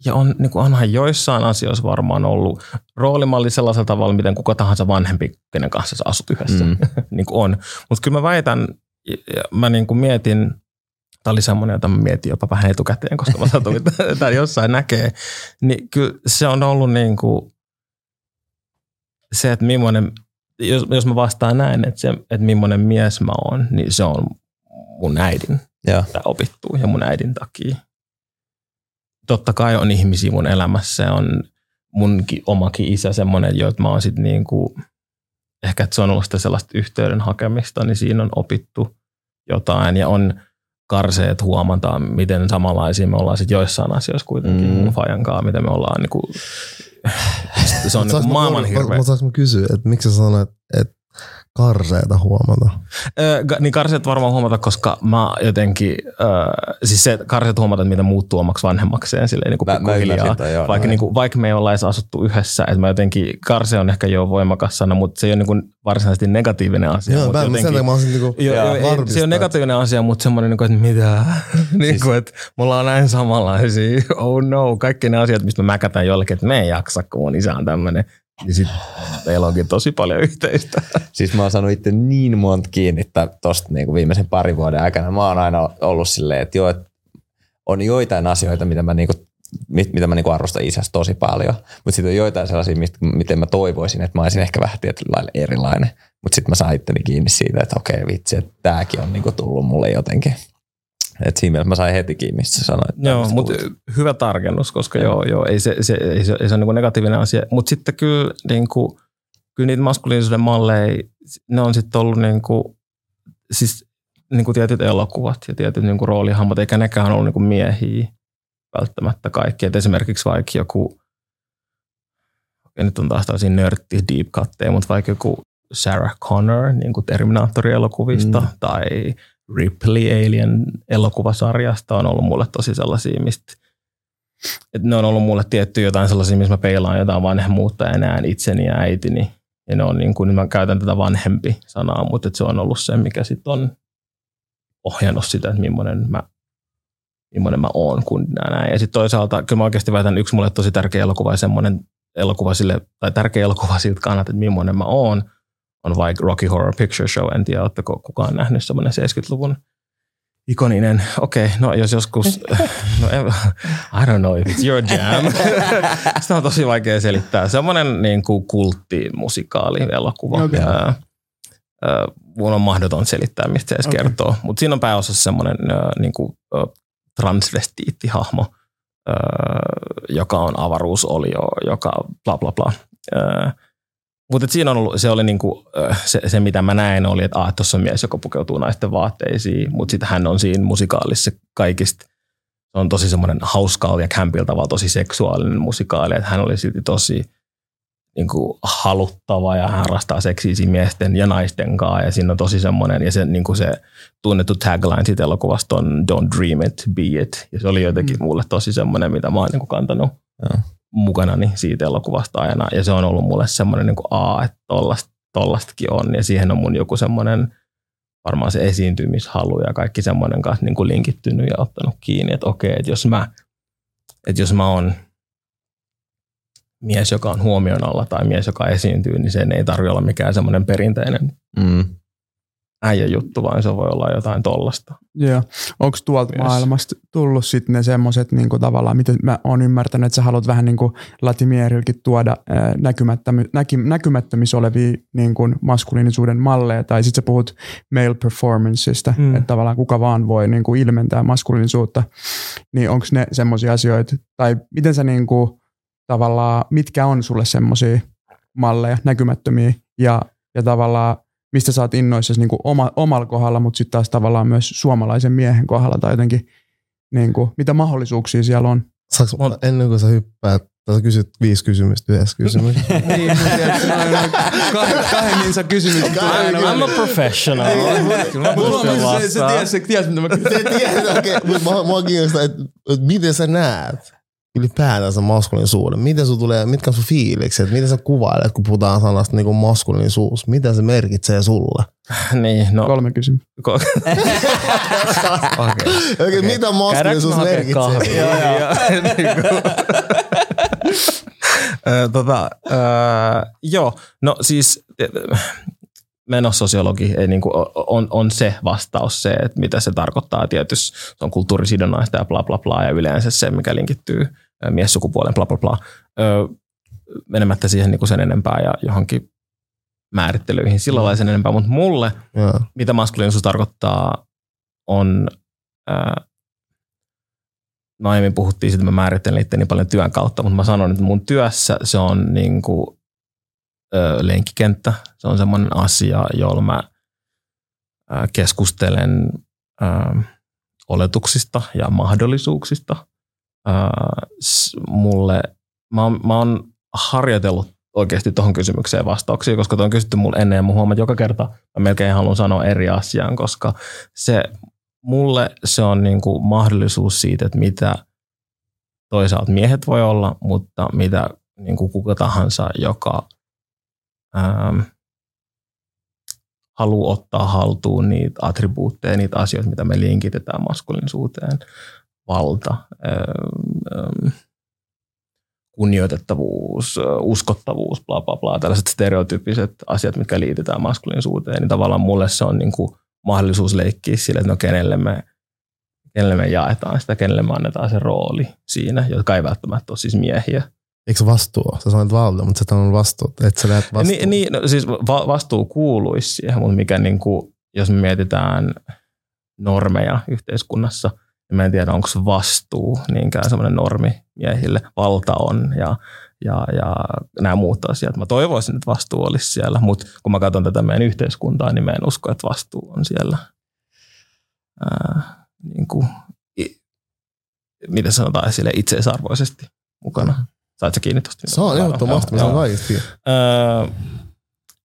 ja on, niin kuin onhan joissain asioissa varmaan ollut roolimalli sellaisella tavalla, miten kuka tahansa vanhempi, kenen kanssa sä asut yhdessä, mm. [laughs] niin kuin on. Mutta kyllä mä väitän, ja mä niin kuin mietin, tämä oli semmoinen, jota mä mietin jopa vähän etukäteen, koska mä satuin, [laughs] että jossain näkee, niin kyllä se on ollut niin kuin se, että millainen, jos, jos mä vastaan näin, että, se, että millainen mies mä oon, niin se on mun äidin ja. opittuu ja mun äidin takia totta kai on ihmisiä mun elämässä. On, munkin omakin isä semmoinen, jo, että mä oon sit niinku, ehkä että se on ollut sitä sellaista yhteyden hakemista, niin siinä on opittu jotain ja on karseet huomata, miten samanlaisia me ollaan sit joissain asioissa kuitenkin mm. mun miten me ollaan niinku, se on niinku maailman hirveä. Mutta saanko mä kysyä, että miksi sä sanoit, että karseita huomata? Öö, niin karseet varmaan huomata, koska mä jotenkin, öö, siis se, karseet huomata, että mitä muuttuu omaksi vanhemmakseen silleen niin kuin Mä- mä pikkuhiljaa. toi, joo, vaikka, niin kuin, vaikka me ei olla edes asuttu yhdessä, että mä jotenkin, karse on ehkä jo voimakas sana, mutta se ei ole niin kuin varsinaisesti negatiivinen asia. Joo, mutta mä, sen takia mä olisin niinku Joo, joo, ei, se on negatiivinen asia, mutta semmoinen, niin kuin, että mitä? [laughs] niin Siis- kuin, että me ollaan näin samanlaisia. [laughs] Oh no, kaikki ne asiat, mistä me mäkätään jollekin, että me ei jaksa, kun mun isä on tämmöinen. Niin sit meillä onkin tosi paljon yhteistä. Siis mä oon saanut itse niin monta kiinnittää tosta niin viimeisen parin vuoden aikana. Mä oon aina ollut silleen, että joo, on joitain asioita, mitä mä, niinku, mit, mitä mä niinku arvostan isästä tosi paljon. Mutta sitten on joitain sellaisia, mistä, miten mä toivoisin, että mä olisin ehkä vähän tietyllä lailla erilainen. Mutta sitten mä sain itteni kiinni siitä, että okei vitsi, että tääkin on niinku tullut mulle jotenkin. Et siinä mielessä mä sain heti kiinni, mistä sanoit. Joo, mutta hyvä tarkennus, koska joo, joo ei, se, se, ei, se, ei se ole niin negatiivinen asia. Mutta sitten kyllä, niin kuin, kyllä niitä maskuliinisuuden malleja, ne on sitten ollut niin kuin, siis niin kuin tietyt elokuvat ja tietyt niin kuin roolihahmot, eikä nekään ollut niin kuin miehiä välttämättä kaikki. Et esimerkiksi vaikka joku, okei nyt on taas täysin nörtti deep cutteja, mutta vaikka joku Sarah Connor niin kuin Terminaattori-elokuvista mm. tai Ripley Alien elokuvasarjasta on ollut mulle tosi sellaisia, mistä että ne on ollut mulle tietty jotain sellaisia, missä mä peilaan jotain vanhemmuutta näen itseni ja äitini. Ja ne on niin kuin, mä käytän tätä vanhempi sanaa, mutta se on ollut se, mikä sitten on ohjannut sitä, että millainen mä, millainen mä oon kun näin. Ja sitten toisaalta, kyllä mä oikeasti väitän, yksi mulle tosi tärkeä elokuva ja semmoinen elokuva sille, tai tärkeä elokuva siltä kannalta, että millainen mä oon, on vaikka Rocky Horror Picture Show. En tiedä, oletteko kukaan nähnyt semmoinen 70-luvun ikoninen, okei, okay, no jos joskus, [laughs] no en, I don't know if it's your jam. [laughs] Sitä on tosi vaikea selittää. Semmoinen niin kuin kulttimusikaali elokuva. Okei. Okay. mun on mahdoton selittää, mistä se edes okay. kertoo. Mutta siinä on pääosassa semmoinen ää, niin kuin, ää, transvestiittihahmo, ää, joka on avaruusolio, joka bla bla bla. Ää, mutta siinä on ollut, se oli niinku, se, se, mitä mä näen oli, että tuossa on mies, joka pukeutuu naisten vaatteisiin, mutta sitten hän on siinä musikaalissa kaikista, se on tosi semmoinen hauska ja kämpillä tavalla tosi seksuaalinen musikaali, että hän oli silti tosi niinku, haluttava ja hän harrastaa seksiisiä miesten ja naisten kanssa ja siinä on tosi semmoinen, ja se, niinku se tunnettu tagline siitä elokuvasta on Don't dream it, be it, ja se oli jotenkin Mm. mulle tosi semmoinen, mitä mä oon niinku kantanut Joo. Mukanani siitä elokuvasta aina. Ja se on ollut mulle semmoinen niin kuin, aa, että tollast, tollastakin on. Ja siihen on mun joku semmoinen varmaan se esiintymishalu ja kaikki semmoinen kanssa niin kuin linkittynyt ja ottanut kiinni, että okei, että jos mä, että jos mä oon mies, joka on huomion alla tai mies, joka esiintyy, niin sen ei tarvitse olla mikään semmoinen perinteinen Mm. Äijä juttu, vaan se voi olla jotain tollasta. Joo. Onko tuolta Myös. maailmasta tullut sitten ne semmoiset niinku tavallaan, miten mä oon ymmärtänyt, että sä haluat vähän niin kuin tuoda ää, näki, näkymättömissä olevia niin kuin maskuliinisuuden malleja, tai sitten sä puhut male performanceista, mm. että tavallaan kuka vaan voi niin kuin ilmentää maskuliinisuutta, niin onko ne semmoisia asioita, tai miten sä niin kuin, tavallaan, mitkä on sulle semmoisia malleja, näkymättömiä, ja, ja tavallaan mistä sä oot innoissasi niin oma, omalla kohdalla, mutta sitten taas tavallaan myös suomalaisen miehen kohdalla tai jotenkin, niin kuin, mitä mahdollisuuksia siellä on. Saanko, Mut- ennen kuin sä hyppäät, tai sä kysyt viisi kysymystä yhdessä kysymyksessä. [laughs] niin, kahden, kahden minsa kysymys. I'm a professional. Mulla on pystyn se, ties, se ties, mitä mä kysyn. Se tiedät, okei, mua, kiinnostaa, että, että miten sä näet ylipäätänsä maskuliinisuuden? Miten sun tulee, mitkä on sun fiilikset? Miten sä kuvailet, kun puhutaan sanasta niin maskuliinisuus? Mitä se merkitsee sulle? [laughs] Niin, no. Kolme kysymystä. Ko- [laughs] Okei. Okei, okay, mitä maskuliinisuus merkitsee? Joo, joo. [laughs] Ö, tota, ö, joo, no siis menososiologi ei niinku, on, on se vastaus se, että mitä se tarkoittaa tietysti. Se on kulttuurisidonnaista ja bla bla bla ja yleensä se, mikä linkittyy ö, miessukupuoleen bla bla bla. Ö, menemättä siihen niinku sen enempää ja johonkin määrittelyihin sillä lailla sen enempää, mutta mulle Joo. mitä maskuliinisuus tarkoittaa, on ää, no aiemmin puhuttiin siitä, että mä määrittelen itteni paljon työn kautta, mutta mä sanon, että mun työssä se on niin kuin, ö, lenkkikenttä. Se on semmoinen asia, jolla mä ö, keskustelen ö, oletuksista ja mahdollisuuksista. S- mulle, mä oon, mä oon harjoitellut oikeasti tuohon kysymykseen vastauksia, koska tuo on kysytty mulle ennen ja huomaan, että joka kerta. Mä melkein haluan sanoa eri asian, koska se mulle se on niin kuin mahdollisuus siitä, että mitä toisaalta miehet voi olla, mutta mitä niin kuin kuka tahansa, joka ähm, haluaa ottaa haltuun niitä attribuutteja, niitä asioita, mitä me linkitetään maskuliinisuuteen, valta, ähm, kunnioitettavuus, uskottavuus, bla bla bla, tällaiset stereotyyppiset asiat, mitkä liitetään maskuliinisuuteen, niin tavallaan mulle se on niin kuin mahdollisuus leikkiä sille, että no kenelle me, kenelle me jaetaan sitä, kenelle me annetaan se rooli siinä, jotka ei välttämättä ole siis miehiä. Eikö se vastuu? Sä sanoit valta, mutta sä on vastuu, että sä näet vastuu. Niin, niin no, siis va- vastuu kuuluisi siihen, mutta mikä niin kuin, jos me mietitään normeja yhteiskunnassa, mä en tiedä, onko vastuu niinkään semmoinen normi miehille. Valta on ja, ja, ja nämä muut asiat. Mä toivoisin, että vastuu olisi siellä, mutta kun mä katson tätä meidän yhteiskuntaa, niin mä en usko, että vastuu on siellä. Ää, niin kuin, i, mitä sanotaan sille itseisarvoisesti mukana. Saat sä kiinni tuosta? Se on ehdottomasti, mä kaikista. Öö,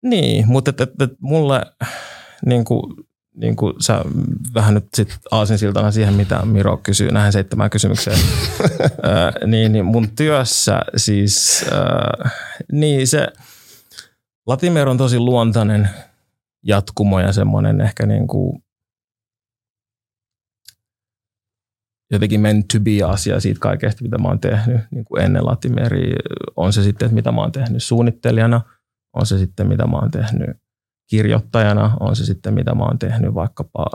niin, mutta et, et, et mulle niin kuin, niin kuin sä vähän nyt sit aasinsiltana siihen, mitä Miro kysyy näihin seitsemään kysymykseen, [laughs] öö, niin, niin mun työssä siis, öö, niin se Latimer on tosi luontainen jatkumo ja semmoinen ehkä niin kuin jotenkin meant to be asia siitä kaikesta, mitä mä oon tehnyt niin kuin ennen Latimeria. On se sitten, että mitä mä oon tehnyt suunnittelijana, on se sitten, mitä mä oon tehnyt kirjoittajana, on se sitten, mitä mä oon tehnyt vaikkapa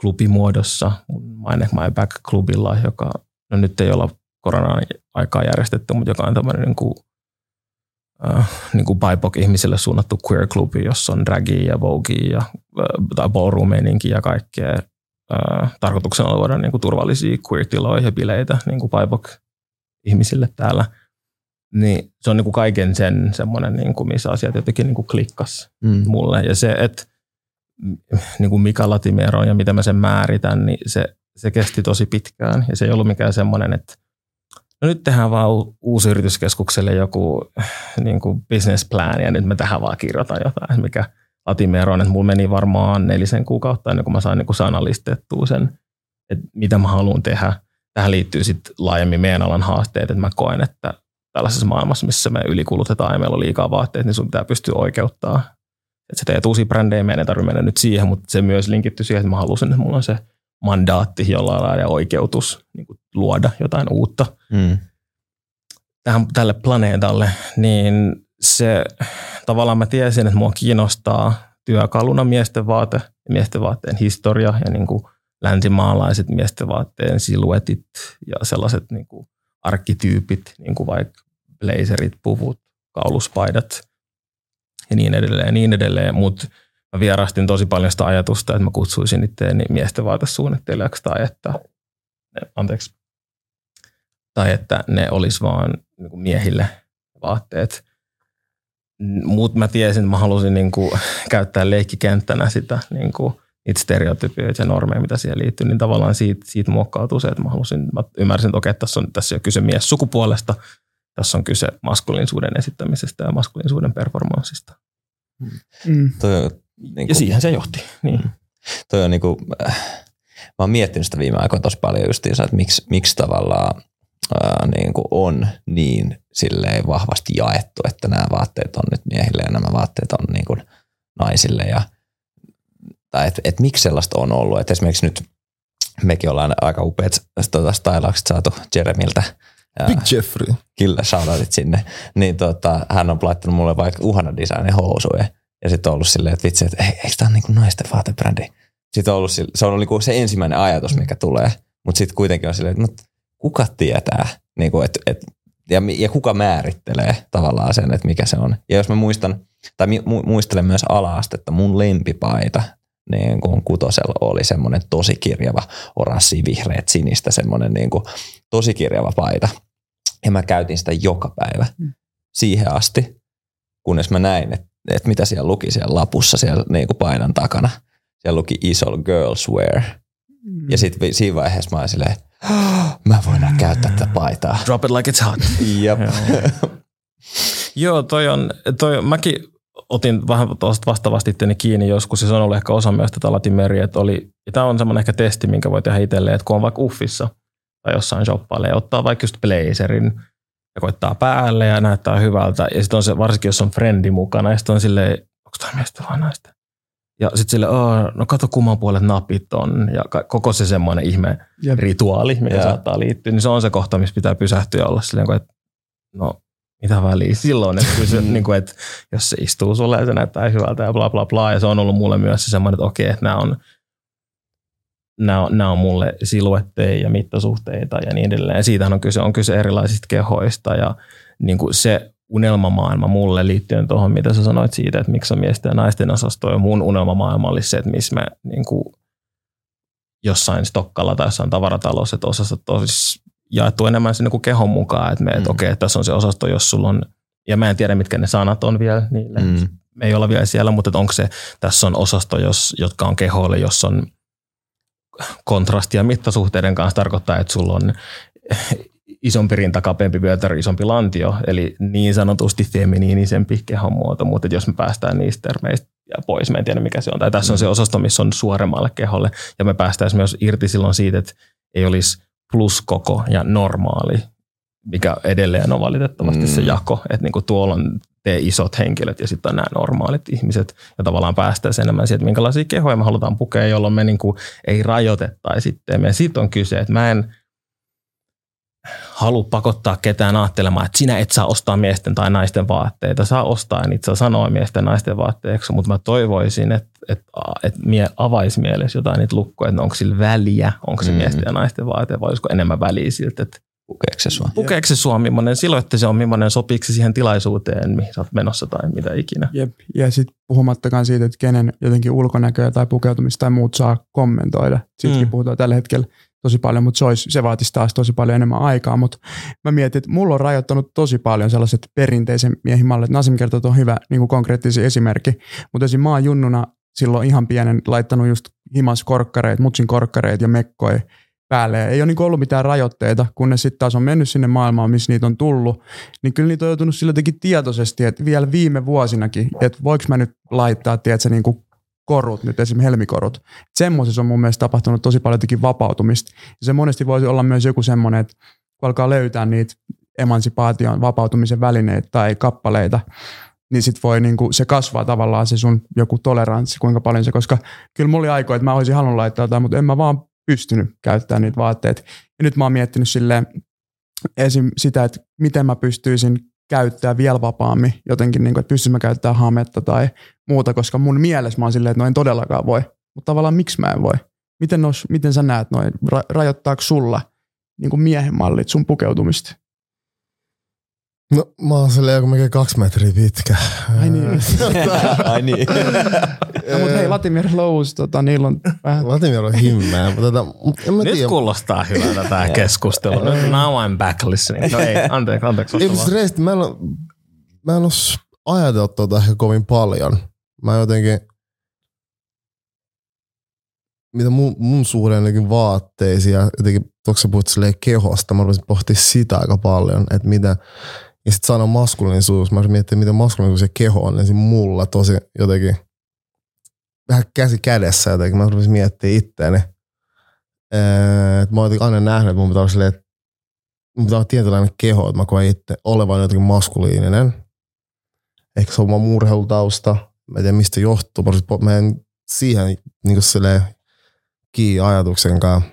klubimuodossa, mun Mine My Back-klubilla, joka no nyt ei olla koronan aikaa järjestetty, mutta joka on tämmöinen niin kuin, äh, niin kuin BIPOC-ihmisille suunnattu queer-klubi, jossa on dragia ja voguea ja, äh, tai ballroom ja kaikkea äh, tarkoituksena luoda niin turvallisia queer-tiloja ja bileitä niin kuin BIPOC-ihmisille täällä. Niin se on niin kuin kaiken sen semmoinen, niin kuin, missä asiat jotenkin niin kuin klikkas Mm. mulle. Ja se, että niin kuin mikä Latimer on ja mitä mä sen määritän, niin se, se kesti tosi pitkään. Ja se ei ollut mikään semmoinen, että no nyt tehdään vaan uusi yrityskeskukselle joku niin kuin business plan ja nyt me tähän vaan kirjoitan jotain, mikä Latimer on. Että mulla meni varmaan nelisen kuukautta ennen kuin mä sain niin kuin sanallistettua sen, että mitä mä haluan tehdä. Tähän liittyy sitten laajemmin meidän alan haasteet, että mä koen, että tällaisessa maailmassa, missä me ylikulutetaan ja meillä on liikaa vaatteet, niin sun pitää pystyä oikeuttaa. Että sä teet uusia brändejä, meidän ei tarvitse mennä nyt siihen, mutta se myös linkittyy siihen, että mä halusin, että mulla on se mandaatti jollain lailla oikeutus niin kuin luoda jotain uutta Mm. tähän, tälle planeetalle, niin se tavallaan mä tiesin, että mua kiinnostaa työkaluna miesten vaate, miesten vaatteen historia ja niin kuin länsimaalaiset miesten vaatteen siluetit ja sellaiset niin kuin arkkityypit, niin kuin vaikka blazerit, puvut, kauluspaidat ja niin edelleen ja niin edelleen, mutta mä vierastin tosi paljon sitä ajatusta, että mä kutsuisin itseäni miesten vaatesuunnittelijaksi tai että, anteeksi, tai että ne olisi vaan niin kuin miehille vaatteet. Mutta mä tiesin, että mä halusin niin kuin, käyttää leikkikenttänä sitä niin kuin, niitä stereotypioita ja normeja, mitä siihen liittyy, niin tavallaan siitä, siitä muokkautui se, että mä halusin, mä ymmärsin, että okei, että tässä on tässä ole kyse mies sukupuolesta, tässä on kyse maskuliinisuuden esittämisestä ja maskuliinisuuden performanssista. Mm. Toi, on niin Ja siihen se johti. Niin. toi on niinku, äh, mä oon miettinyt sitä viime aikoina tosi paljon justiinsa, että miksi, miksi tavallaan äh, niinku on niin silleen vahvasti jaettu, että nämä vaatteet on nyt miehille ja nämä vaatteet on niinku naisille ja tai että et miksi sellaista on ollut, että esimerkiksi nyt mekin ollaan aika upeat tota, stylaukset saatu Jeremiltä. Ja- Big Jeffrey. Kyllä, shoutoutit sinne. Niin tota, hän on laittanut mulle vaikka uhana designin housuja. Ja sitten on ollut silleen, että vitsi, että eikö tämä ole niinku naisten vaatebrändi? Sitten on ollut, sille- se on ollut niinku se ensimmäinen ajatus, mikä tulee. Mutta sitten kuitenkin on silleen, että no, kuka tietää, niinku, et, et, ja, ja kuka määrittelee tavallaan sen, että mikä se on. Ja jos mä muistan, tai mu- muistelen myös ala-astetta, mun lempipaita niin kuin kutosella oli semmoinen tosi kirjava oranssi, vihreät, sinistä, semmoinen niin kuin tosi kirjava paita. Ja mä käytin sitä joka päivä Mm. siihen asti, kunnes mä näin, että, että mitä siellä luki siellä lapussa siellä niin kuin paidan takana. Siellä luki Isol Girls Wear. Mm. Ja sitten siinä vaiheessa mä olin silleen, "Ah, mä voin käyttää tätä paitaa. Drop it like it's hot. Jep. Joo, toi on, toi, mäkin otin vähän vastaavasti itteni kiinni joskus, ja se on ollut ehkä osa myös tätä Latin meriä, että oli, ja tämä on semmoinen ehkä testi, minkä voi tehdä itselleen, että kun on vaikka uffissa tai jossain shoppailee, ottaa vaikka just blazerin ja koittaa päälle ja näyttää hyvältä, ja sitten on se, varsinkin jos on frendi mukana, ja sitten on silleen, onko tämä miestä vai naista? Ja sitten sille, no kato kumman puolet napit on, ja koko se semmoinen ihme Jep. rituaali, mikä Joo. saattaa liittyä, niin se on se kohta, missä pitää pysähtyä ja olla silleen, että no mitä väliä silloin, että, kyllä se, niin kuin, että jos se istuu sulle ja se näyttää hyvältä ja bla bla bla, ja se on ollut mulle myös se semmoinen, että okei, että nämä on, nämä on, nämä on mulle siluetteja ja mittasuhteita ja niin edelleen. Siitähän on kyse, on kyse erilaisista kehoista ja niin kuin se unelmamaailma mulle liittyen tuohon, mitä sä sanoit siitä, että miksi on miesten ja naisten osasto, ja mun unelmamaailma olisi se, että missä me niin kuin jossain Stokkalla tai jossain tavaratalossa, että osastot olisi jaettu enemmän sinne kuin kehon mukaan, että, me, että Mm. okei, että tässä on se osasto, jos sulla on, ja mä en tiedä, mitkä ne sanat on vielä niille, Mm. me ei olla vielä siellä, mutta onko se, tässä on osasto, jos, jotka on kehoille, jos on kontrastia mittasuhteiden kanssa, tarkoittaa, että sulla on isompi rinta, kapeampi vyötärö, isompi lantio, eli niin sanotusti feminiinisempi kehon muoto, mutta jos me päästään niistä termeistä ja pois, mä en tiedä mikä se on, tai tässä on se osasto, missä on suoremmalle keholle, ja me päästäisiin myös irti silloin siitä, että ei olisi pluskoko ja normaali, mikä edelleen on valitettavasti Mm. se jako, että niin kuin tuolla on te isot henkilöt ja sitten on nämä normaalit ihmiset ja tavallaan päästäisiin enemmän siihen, että minkälaisia kehoja me halutaan pukea, jolloin me niin kuin ei rajoitettaisi sitten. Ja siitä on kyse, että mä en halua pakottaa ketään ajattelemaan, että sinä et saa ostaa miesten tai naisten vaatteita. Saa ostaa ja niitä saa sanoa miesten ja naisten vaatteeksi, mutta mä toivoisin, että, että, että mie avaisi mielessä jotain niitä lukkoja, että onko sillä väliä, onko se Mm. miesten ja naisten vaate vai olisiko enemmän väliä siltä, että Pukeeko se sua? pukeeko se sua, millainen siloitte se on, millainen sopiiko se siihen tilaisuuteen, mihin sä oot menossa tai mitä ikinä. Jep. Ja sitten puhumattakaan siitä, että kenen jotenkin ulkonäköä tai pukeutumista tai muut saa kommentoida. Siitäkin Mm. mm. puhutaan tällä hetkellä tosi paljon, mutta se, olisi, se vaatisi taas tosi paljon enemmän aikaa. Mutta mä mietin, että mulla on rajoittanut tosi paljon sellaiset perinteisen miehen mallit. Nasim kertoo, että on hyvä niin kuin konkreettinen esimerkki. Mutta esim. mä oon junnuna silloin ihan pienen laittanut just himas korkkareet, mutsin korkkareet ja mekkoi päälle. Ei ole niin ollut mitään rajoitteita, kunnes sitten taas on mennyt sinne maailmaan, missä niitä on tullut. Niin kyllä niitä on joutunut sillä jotenkin tietoisesti, että vielä viime vuosinakin, että voiko mä nyt laittaa, tiedätkö, niin kuin korut, nyt esimerkiksi helmikorut. Semmoisessa on mun mielestä tapahtunut tosi paljon jotenkin vapautumista. Ja se monesti voisi olla myös joku semmoinen, että kun alkaa löytää niitä emansipaation, vapautumisen välineitä tai kappaleita, niin sit voi niinku, se kasvaa tavallaan se sun joku toleranssi, kuinka paljon se, koska kyllä mulla oli aikoja, että mä olisin halunnut laittaa jotain, mutta en mä vaan pystynyt käyttämään niitä vaatteita. Ja nyt mä oon miettinyt silleen esim. sitä, että miten mä pystyisin käyttää vielä vapaammin jotenkin, niin kuin, että pystyisin mä käyttämään hametta tai muuta, koska mun mielessä mä oon silleen, että no en todellakaan voi. Mutta tavallaan miksi mä en voi? Miten, nos, miten sä näet noin? Ra- rajoittaako sulla niin kuin miehen mallit sun pukeutumista? No mä oon silleen joku melkein kaksi metriä pitkä. Ai niin. [laughs] Ai niin. No, mutta hei, Latimir Lous, tota, niillä on vähän... Latimir on himmeä, mutta tota, en mä Nyt tiedä. kuulostaa hyvältä tämä [laughs] keskustelu. Nyt now I'm back listening. No ei, anteeksi, anteeksi. Ei, reisesti, mä en, oo- mä en ole ajatellut tuota ehkä kovin paljon. Mä jotenkin, mitä mun, mun suhde on jotenkin vaatteisiin ja jotenkin, tuossa sä puhut silleen kehosta, mä rupesin pohtia sitä aika paljon, että mitä, ja sit sana maskuliinisuus, mä miettimään, mitä maskuliinisuus ja keho on, niin mulla tosi jotenkin, vähän käsi kädessä jotenkin, mä rupesin miettimään itteeni. Ee, että mä oon aina nähnyt, että mun pitää olla silleen, että mun pitää olla tietynlainen keho, että mä koen itse olevan jotenkin maskuliininen. Ehkä se on oma murheilutausta. Mä en tiedä mistä johtuu. Mä en siihen niin silleen kiinni ajatuksen kanssa.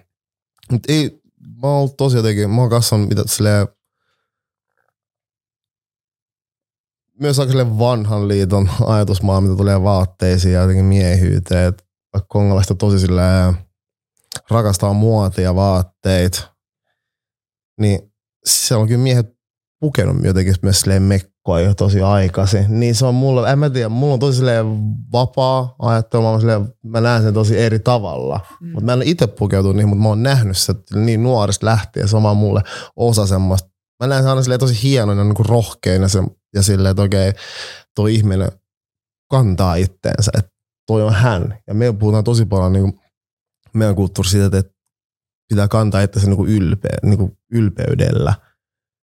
Mutta ei, mä oon ollut tosi jotenkin, mä oon kasvanut mitä silleen, myös aika silleen vanhan liiton ajatusmaa, mitä tulee vaatteisiin ja jotenkin miehyyteen. Et vaikka kongolaista tosi silleen rakastaa muotia ja vaatteita, niin siellä on kyllä miehet pukenut jotenkin myös silleen jo tosi aikaisin. Niin se on mulle, en mä tiedä, mulla on tosi vapaa ajattelu, mä, silleen, mä näen sen tosi eri tavalla. Mm. Mutta mä en itse pukeutunut niihin, mutta mä oon nähnyt se niin nuorista lähtien, se on mulle osa semmoista. Mä näen sen aina silleen tosi hienoina, niin kuin rohkeina se, ja silleen, että okei, toi ihminen kantaa itteensä, että toi on hän. Ja me puhutaan tosi paljon niin kuin meidän kulttuuri siitä, että pitää kantaa itseänsä niin kuin ylpeä, niin kuin ylpeydellä.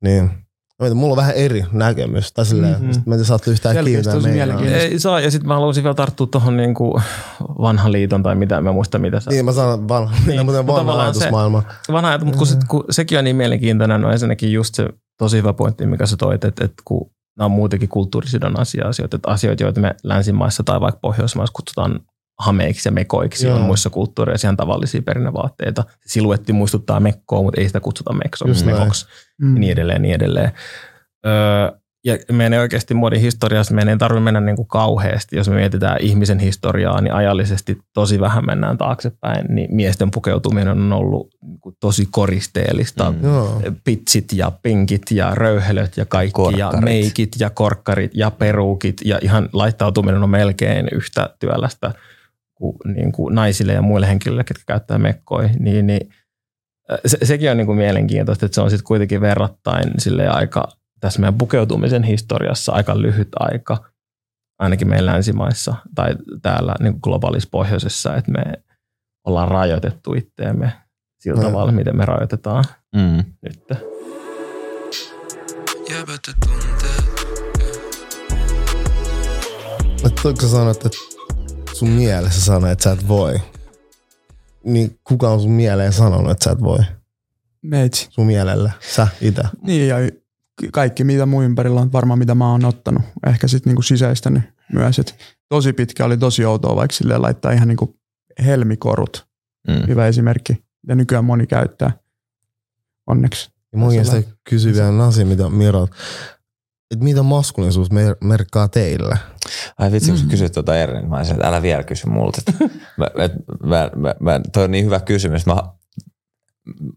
Niin Mietin, mulla on vähän eri näkemys. Tai silleen, mm-hmm. mä en saatte yhtään meidän. Ei saa, ja sitten mä haluaisin vielä tarttua tuohon niinku vanhan liiton tai mitä, mä muista mitä sä... Niin, mä sanon vanha, niin, [laughs] vanha, vanha ajatusmaailma. Se, vanha ajatus, mutta kun, sit, kun sekin on niin mielenkiintoinen, no ensinnäkin just se tosi hyvä pointti, mikä sä toit, että, että kun nämä on muutenkin kulttuurisidonnaisia asioita, että asioita, joita me länsimaissa tai vaikka Pohjoismaissa kutsutaan hameiksi ja mekoiksi Joo. on muissa kulttuureissa ihan tavallisia perinnevaatteita. Siluetti muistuttaa mekkoa, mutta ei sitä kutsuta meksoksi, mekoksi mm. ja niin edelleen, niin edelleen. Öö, ja meidän ei oikeasti muodin historiassa, meidän ei tarvitse mennä niin kuin kauheasti, jos me mietitään ihmisen historiaa, niin ajallisesti tosi vähän mennään taaksepäin, niin miesten pukeutuminen on ollut niin tosi koristeellista. Mm. Pitsit ja pinkit ja röyhelöt ja kaikki korkkarit. ja meikit ja korkkarit ja peruukit ja ihan laittautuminen on melkein yhtä työlästä kuin, niin kuin naisille ja muille henkilöille, jotka käyttää mekkoja, niin, niin se, sekin on niin kuin mielenkiintoista, että se on sitten kuitenkin verrattain sille aika tässä meidän pukeutumisen historiassa aika lyhyt aika, ainakin meidän länsimaissa tai täällä niin kuin globaalissa pohjoisessa, että me ollaan rajoitettu itteemme sillä no. tavalla, miten me rajoitetaan mm. nyt. Että kun sä sanot, että sun mielessä sanoo, että sä et voi, niin kuka on sun mieleen sanonut, että sä et voi? Meitsi. Sun mielellä, sä itse. Niin ja kaikki mitä mun ympärillä on varmaan mitä mä oon ottanut. Ehkä sitten niinku sisäistänyt myös. Et tosi pitkä oli tosi outoa vaikka silleen laittaa ihan niinku helmikorut. Mm. Hyvä esimerkki. Ja nykyään moni käyttää. Onneksi. Ja mun mielestä kysy vielä asia, mitä Miro, että mitä maskuliinisuus mer- merkkaa teille? Ai vitsi, kun mm. kysyt tuota Erin, niin mä olisin, että älä vielä kysy multa. [laughs] mä, mä, mä, mä, toi on niin hyvä kysymys. Mä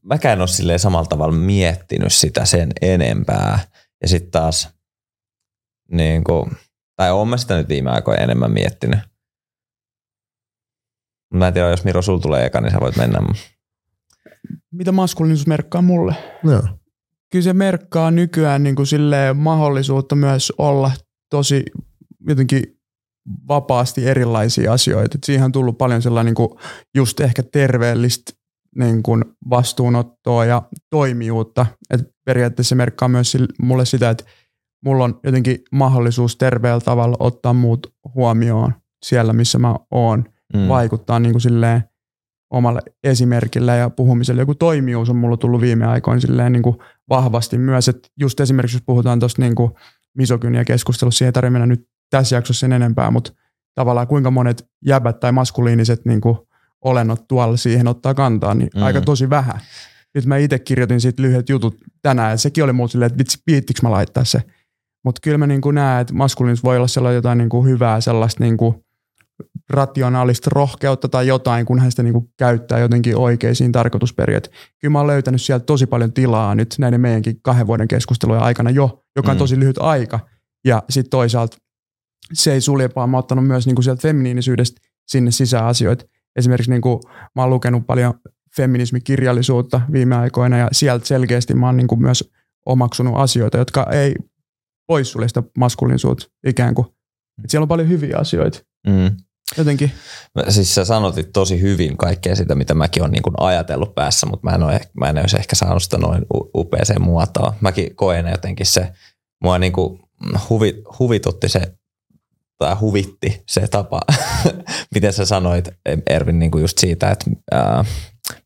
mäkään en ole silleen samalla tavalla miettinyt sitä sen enempää. Ja sitten taas, niin kuin, tai olen mä sitä nyt viime aikoina enemmän miettinyt. Mä en tiedä, jos Miro sul tulee eka, niin sä voit mennä. Mitä maskuliinisuus merkkaa mulle? No. Kyllä se merkkaa nykyään niin kuin mahdollisuutta myös olla tosi jotenkin vapaasti erilaisia asioita. Et siihen on tullut paljon sellainen niin kuin just ehkä terveellistä niin kuin vastuunottoa ja toimijuutta. Et periaatteessa se merkkaa myös mulle sitä, että mulla on jotenkin mahdollisuus terveellä tavalla ottaa muut huomioon siellä, missä mä oon. Mm. Vaikuttaa niin kuin silleen omalle esimerkillä ja puhumiselle. Joku toimijuus on mulla tullut viime aikoina silleen niin kuin vahvasti myös. Että just esimerkiksi jos puhutaan tuosta niin misogynia keskustelussa, siihen ei tarvitse mennä nyt tässä jaksossa sen enempää, mutta tavallaan kuinka monet jäbät tai maskuliiniset niin kuin olennot tuolla siihen ottaa kantaa, niin mm. aika tosi vähän. Nyt mä itse kirjoitin siitä lyhyet jutut tänään, ja sekin oli muut silleen, että vitsi, piittikö mä laittaa se. Mutta kyllä mä niin näen, että maskuliinisuus voi olla sellainen jotain niin kuin hyvää, sellaista niin kuin rationaalista rohkeutta tai jotain, kun hän sitä niin kuin käyttää jotenkin oikeisiin tarkoitusperiä. Kyllä mä oon löytänyt sieltä tosi paljon tilaa nyt näiden meidänkin kahden vuoden keskustelujen aikana jo, joka on mm. tosi lyhyt aika. Ja sitten toisaalta se ei sulje, vaan mä oon ottanut myös niin kuin sieltä feminiinisyydestä sinne sisäasioita esimerkiksi niin kuin, mä oon lukenut paljon feminismikirjallisuutta viime aikoina ja sieltä selkeästi mä oon niin kuin myös omaksunut asioita, jotka ei poissulje sitä maskuliinisuutta ikään kuin. Et siellä on paljon hyviä asioita. Mm. Jotenkin. Siis sä sanotit tosi hyvin kaikkea sitä, mitä mäkin olen niin kuin ajatellut päässä, mutta mä en, ole, mä en olisi ehkä saanut sitä noin upeeseen muotoon. Mäkin koen jotenkin se, mua niin kuin huvit, huvitutti se tai huvitti se tapa, [laughs] miten sä sanoit Ervin niin kuin just siitä, että ää,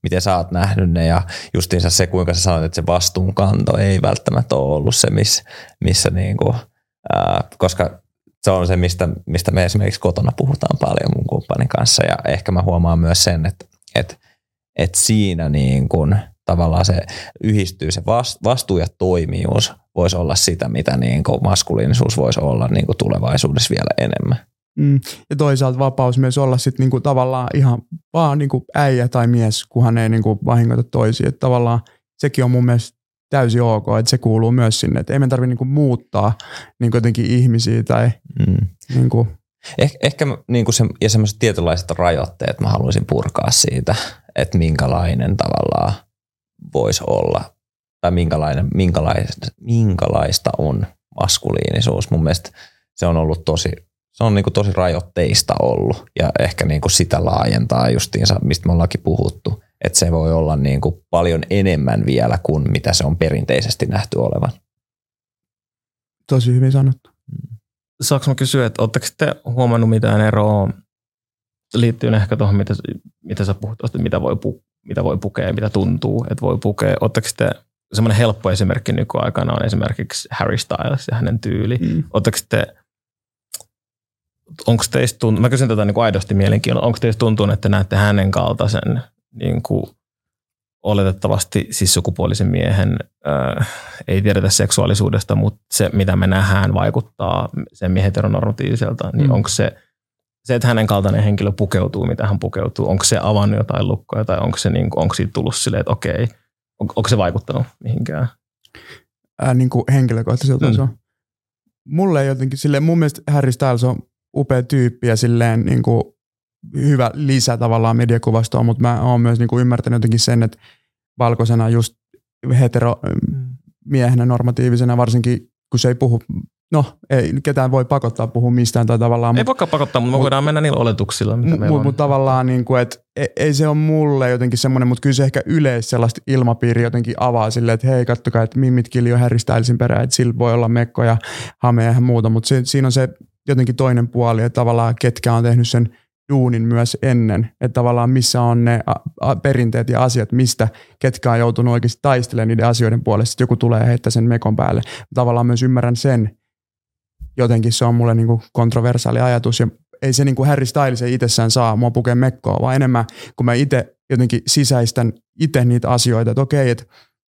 miten sä oot nähnyt ne ja justiinsa se, kuinka sä sanoit, että se vastuunkanto ei välttämättä ole ollut se, miss, missä niin kuin, ää, koska se on se, mistä, mistä me esimerkiksi kotona puhutaan paljon mun kumppanin kanssa. Ja ehkä mä huomaan myös sen, että, että, että siinä niin kuin – tavallaan se yhdistyy se vastuu ja toimijuus voisi olla sitä, mitä niin kuin maskuliinisuus voisi olla niin kuin tulevaisuudessa vielä enemmän. Mm. Ja toisaalta vapaus myös olla sitten niinku tavallaan ihan vaan niinku äijä tai mies, kunhan ei niinku vahingoita toisia. Että tavallaan sekin on mun mielestä täysin ok, että se kuuluu myös sinne. Että ei me tarvitse niinku muuttaa niinku jotenkin ihmisiä tai Mm. niinku, Eh, ehkä niin kuin se, ja semmoiset tietynlaiset rajoitteet mä haluaisin purkaa siitä, että minkälainen tavallaan voisi olla tai minkälainen, minkälaista, minkälaista on maskuliinisuus. Mun mielestä se on ollut tosi, se on niin kuin tosi rajoitteista ollut ja ehkä niin kuin sitä laajentaa justiinsa, mistä me ollaankin puhuttu, että se voi olla niin kuin paljon enemmän vielä kuin mitä se on perinteisesti nähty olevan. tosi hyvin sanottu. Saanko mä kysyä, että oletteko te huomannut mitään eroa liittyen ehkä tuohon, mitä, mitä sä puhut, että mitä voi, pu, mitä voi pukea ja mitä tuntuu, että voi pukea. Oletteko te semmoinen helppo esimerkki nykyaikana on esimerkiksi Harry Styles ja hänen tyyli. Mm. Oletteko te, onko teistä tuntunut, mä kysyn tätä niin kuin aidosti mielenkiinnolla, onko teistä tuntunut, että näette hänen kaltaisen niin kuin oletettavasti siis sukupuolisen miehen, äh, ei tiedetä seksuaalisuudesta, mutta se mitä me nähdään vaikuttaa sen heteronormatiiviselta, niin Mm. onko se, se, että hänen kaltainen henkilö pukeutuu, mitä hän pukeutuu, onko se avannut jotain lukkoja tai onko, se niin kuin, onko siitä tullut silleen, että okei, on, onko se vaikuttanut mihinkään? Ää, niinku henkilökohtaiselta Mm. mm. se on. Mulle jotenkin silleen, mun mielestä Harry Styles on upea tyyppi ja silleen niinku hyvä lisä tavallaan mediakuvastoon, mutta mä oon myös niinku ymmärtänyt jotenkin sen, että valkoisena just hetero miehenä normatiivisena varsinkin, kun se ei puhu, no ei ketään voi pakottaa puhua mistään tai tavallaan, Ei mut- voikaan pakottaa, mutta me voidaan mennä niillä oletuksilla, mitä meillä Mutta on. mut tavallaan, niin kuin, että ei, ei se ole mulle jotenkin semmoinen, mutta kyllä se ehkä yleis sellaista ilmapiiri jotenkin avaa silleen, että hei kattokaa, että Mimmit Harry Stylesin perään, että sillä voi olla mekko ja hame ja muuta, mutta se, siinä on se jotenkin toinen puoli, että tavallaan ketkä on tehnyt sen duunin myös ennen, että tavallaan missä on ne a, a, perinteet ja asiat, mistä ketkä on joutunut oikeasti taistelemaan niiden asioiden puolesta, että joku tulee heittää sen mekon päälle. Tavallaan myös ymmärrän sen, jotenkin se on mulle niinku kontroversaali ajatus ja ei se niinku Harry Styles ei itsessään saa mua pukea mekkoa, vaan enemmän kun mä itse jotenkin sisäistän itse niitä asioita, että okei, että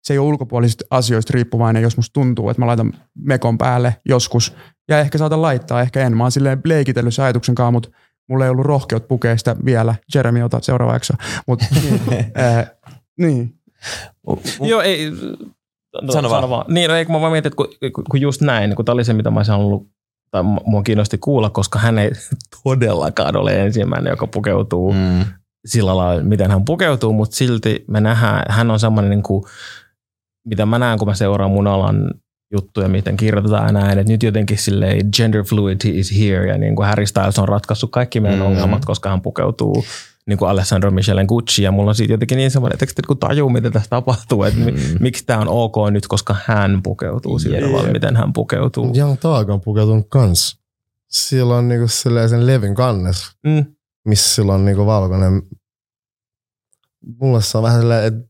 se ei ole ulkopuolisista asioista riippuvainen, jos musta tuntuu, että mä laitan mekon päälle joskus ja ehkä saatan laittaa, ehkä en. Mä oon silleen leikitellyt sen ajatuksen kanssa, mutta mulla ei ollut rohkeut pukea sitä vielä. Jeremy, ota seuraava jakso. Mutta [laughs] niin, ää, niin. Joo, ei. No, Sano vaan. Niin, no, kun mä vaan mietin, että kun, kun- just näin, niin kun tämä oli se, mitä mä olisin halunnut, tai mua kiinnosti kuulla, koska hän ei [laughs] todellakaan ole ensimmäinen, joka pukeutuu mm. Sillä lailla, miten hän pukeutuu, mutta silti me nähdään, hän on semmoinen, niin kuin, mitä mä näen, kun mä seuraan mun alan juttuja, miten kirjoitetaan näin, että nyt jotenkin silleen gender fluidity is here, ja niin kuin Harry Styles on ratkaissut kaikki meidän mm. ongelmat, koska hän pukeutuu niin kuin Alessandro Michelen Gucci, ja mulla on siitä jotenkin niin semmoinen, että niin tajuu, mitä tässä tapahtuu, että mm. Miksi tämä on ok nyt, koska hän pukeutuu sillä Jep. tavalla, miten hän pukeutuu. Young Thug on pukeutunut kans. Sillä on niinku sen levin kannes, Mm. missä sillä on niinku valkoinen. Mulle se on vähän silleen, että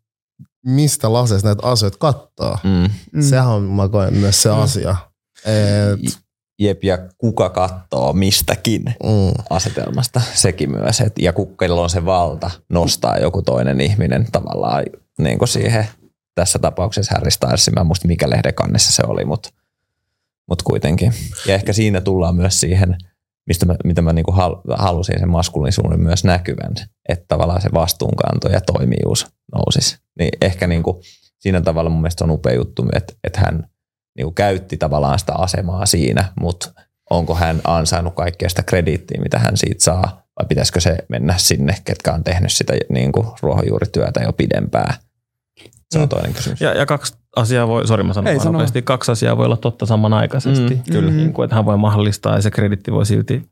mistä laseista näitä asioita kattaa. Mm. Mm. Sehän on, mä koen myös se Mm. asia. Et, Jep, ja kuka katsoo mistäkin mm, asetelmasta, sekin myös. Et, ja kukkella on se valta nostaa joku toinen ihminen tavallaan niin kuin siihen, tässä tapauksessa Harry Styles, mä muista mikä lehden kannessa se oli, mutta mut kuitenkin. Ja ehkä siinä tullaan myös siihen, mistä mä, mitä mä niinku hal, halusin sen maskuliinisuuden myös näkyvän, että tavallaan se vastuunkanto ja toimijuus nousisi. Niin ehkä niinku, siinä tavalla mun mielestä on upea juttu, että, että hän niinku käytti tavallaan sitä asemaa siinä, mutta onko hän ansainnut kaikkea sitä krediittiä, mitä hän siitä saa, vai pitäisikö se mennä sinne, ketkä on tehnyt sitä niinku ruohonjuurityötä jo pidempään. Se on Mm. toinen kysymys. Ja, ja kaksi asiaa voi, sori mä sanon nopeasti, kaksi asiaa voi olla totta samanaikaisesti. Mm, kyllä. Niin kuin, että hän voi mahdollistaa ja se kreditti voi silti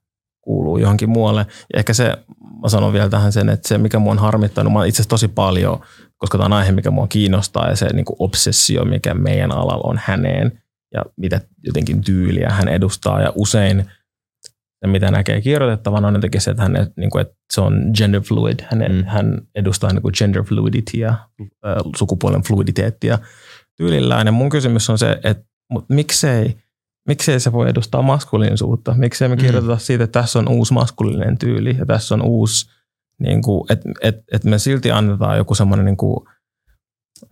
kuuluu johonkin muualle. Ja ehkä se, mä sanon vielä tähän sen, että se mikä mua on harmittanut, mä oon itse asiassa tosi paljon, koska tämä on aihe, mikä mua kiinnostaa ja se niin kuin obsessio, mikä meidän alalla on häneen ja mitä jotenkin tyyliä hän edustaa ja usein se, mitä näkee kirjoitettavana, on jotenkin se, että, hän, niin kuin, että se on gender fluid. Hän, Mm. mm. hän edustaa niin kuin gender fluiditya, äh, sukupuolen fluiditeettia tyylillään. Ja mun kysymys on se, että mut miksei, miksei se voi edustaa maskuliinisuutta? Miksei me Mm. kirjoiteta siitä, että tässä on uusi maskuliininen tyyli ja tässä on uusi, niin kuin, että et, et me silti annetaan joku semmoinen niin kuin,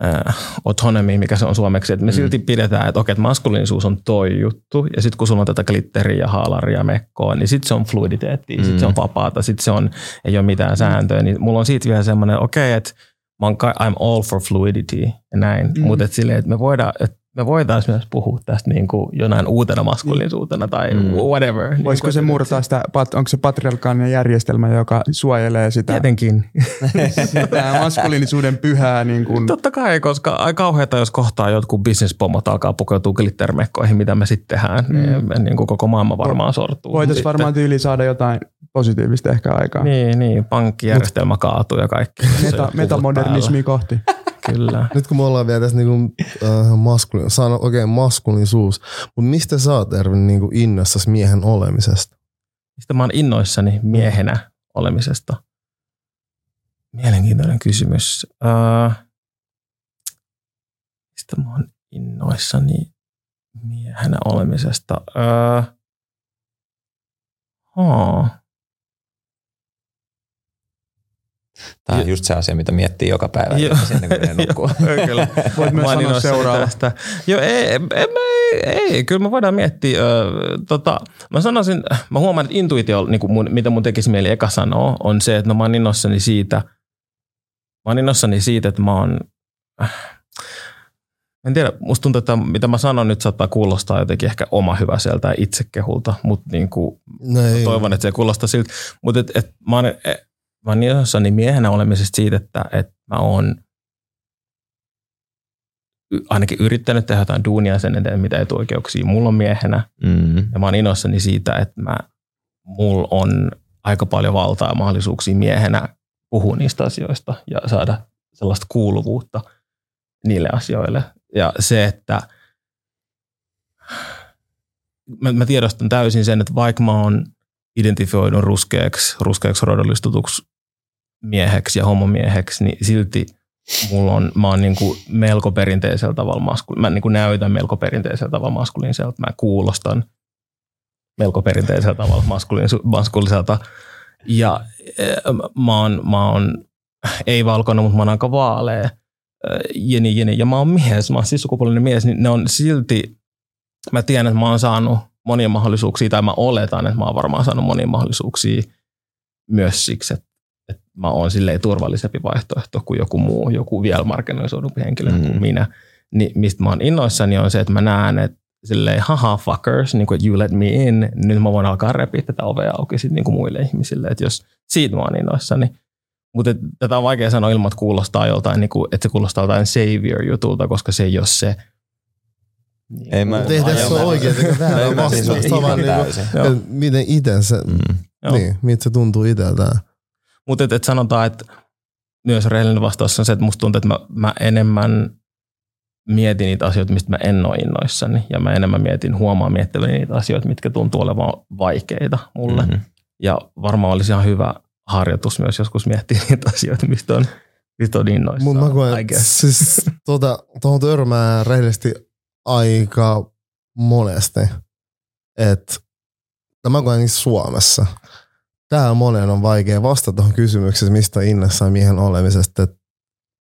äh, autonomy, mikä se on suomeksi, että me Mm. silti pidetään, että okei, että maskuliinisuus on toi juttu, ja sitten kun sulla on tätä glitteriä ja haalaria ja mekkoa, niin sitten se on fluiditeetti, mm. sitten se on Mm. vapaata, sitten se on, ei ole mitään sääntöä, niin mulla on siitä vielä semmoinen, okei, että mä oon, ka- I'm all for fluidity ja näin, Mm. mm. mutta et silleen, että me voidaan, että me voitaisiin myös puhua tästä niin kuin jonain uutena maskuliinisuutena tai Mm. whatever. Niin Voisiko se murtaa sitä, onko se patriarkaalinen järjestelmä, joka suojelee sitä, Tietenkin. [laughs] sitä maskuliinisuuden pyhää niin kuin, Totta kai, koska aika kauheata, jos kohtaa jotkut bisnespommot alkaa pukeutua glittermekkoihin, mitä me sitten tehdään. Mm. Mm. Niin kuin koko maailma varmaan sortuu. voitaisiin varmaan tyyli saada jotain positiivista ehkä aikaan. Niin, niin, pankkijärjestelmä kaatuu ja kaikki. Meta, metamodernismi kohti. [laughs] Kyllä. Nyt kun me ollaan vielä tässä niinku, äh, maskuli, sano okei okay, maskuliinisuus, mutta mistä sä oot Ervin niinku innossas miehen olemisesta? Mistä mä oon innoissani miehenä olemisesta? Mielenkiintoinen kysymys. Öö, mistä mä oon innoissani miehenä olemisesta? Öö, oh. Tämä on just se asia, mitä miettii joka päivä Joo. nukkua. [laughs] Joo, [laughs] kyllä. Voit myös sanoa innoissani seuraava. Tästä. Joo, ei, ei, ei, ei, kyllä me voidaan miettiä. Ö, tota, mä sanoisin, mä huomaan, että intuitio, niin kuin mun, mitä mun tekisi mieli eka sanoa, on se, että no mä oon innoissani siitä, mä oon innoissani siitä, että mä oon, en tiedä, musta tuntuu, että mitä mä sanon nyt saattaa kuulostaa jotenkin ehkä oma hyväseltä ja itsekehulta, mutta niin kuin No toivon, että se kuulostaa siltä. Mutta et, et, mä oon, e, oon innoissani miehenä olemisesta siitä, että et mä oon ainakin yrittänyt tehdä jotain duunia sen eteen, mitä etuoikeuksia mulla on miehenä. Mm. Ja mä oon innoissani siitä, että mä, mulla on aika paljon valtaa ja mahdollisuuksia miehenä puhua niistä asioista ja saada sellaista kuuluvuutta niille asioille. Ja se, että mä, mä tiedostan täysin sen, että vaikka mä oon identifioidun ruskeaksi, ruskeaksi rodollistutuksi mieheksi ja homomieheksi, niin silti mulla on, mä oon niin kuin melko perinteisellä tavalla maskuliin. Mä niin kuin näytän melko perinteisellä tavalla maskuliiniselta. Mä kuulostan melko perinteisellä tavalla maskuliin- maskuliselta. Ja eh, mä oon, mä oon ei valkoinen, mutta mä oon aika vaalea. eh, Jeni, jeni. Ja mä oon mies, mä oon siis sukupuolinen mies, niin ne on silti, mä tiedän, että mä oon saanut monia mahdollisuuksia, tai mä oletan, että mä oon varmaan saanut monia mahdollisuuksia myös siksi, että, että mä oon silleen turvallisempi vaihtoehto kuin joku muu, joku vielä markkinoisudumpi henkilö mm. kuin Mm. minä. Niin mistä mä oon innoissani on se, että mä näen, että silleen haha fuckers, niin kuin, että you let me in, nyt mä voin alkaa repiä tätä ovea auki sit niin kuin muille ihmisille, että jos siitä mä oon innoissani. Mutta tätä on vaikea sanoa ilman, että kuulostaa joltain, niin kuin, että se kuulostaa joltain savior-jutulta, koska se ei ole se. Niin Ei mä- Ei tässä ole oikein [laughs] eikä siis vaan niinku, täysin. Joo. et miten itse se, Mm. Niin, miltä se tuntuu itseltään. Mutta et, et sanotaan, että myös rehellinen vastaus on se, että musta tuntuu, että mä, mä enemmän mietin niitä asioita, mistä mä en ole innoissani. Ja mä enemmän mietin, huomaan miettiväni niitä asioita, mitkä tuntuu olevan vaikeita mulle. Mm-hmm. Mhm. Ja varmaan olisi ihan hyvä harjoitus myös joskus miettiä [laughs] niitä asioita, mistä on, mistä on innoissaan. Mutta mä koen, siis tuota, tuohon törmää rehellisesti aika monesti, että mä koen niin Suomessa. Täällä monen on vaikea vastata tuohon kysymykseen, mistä innossaan miehen olemisesta.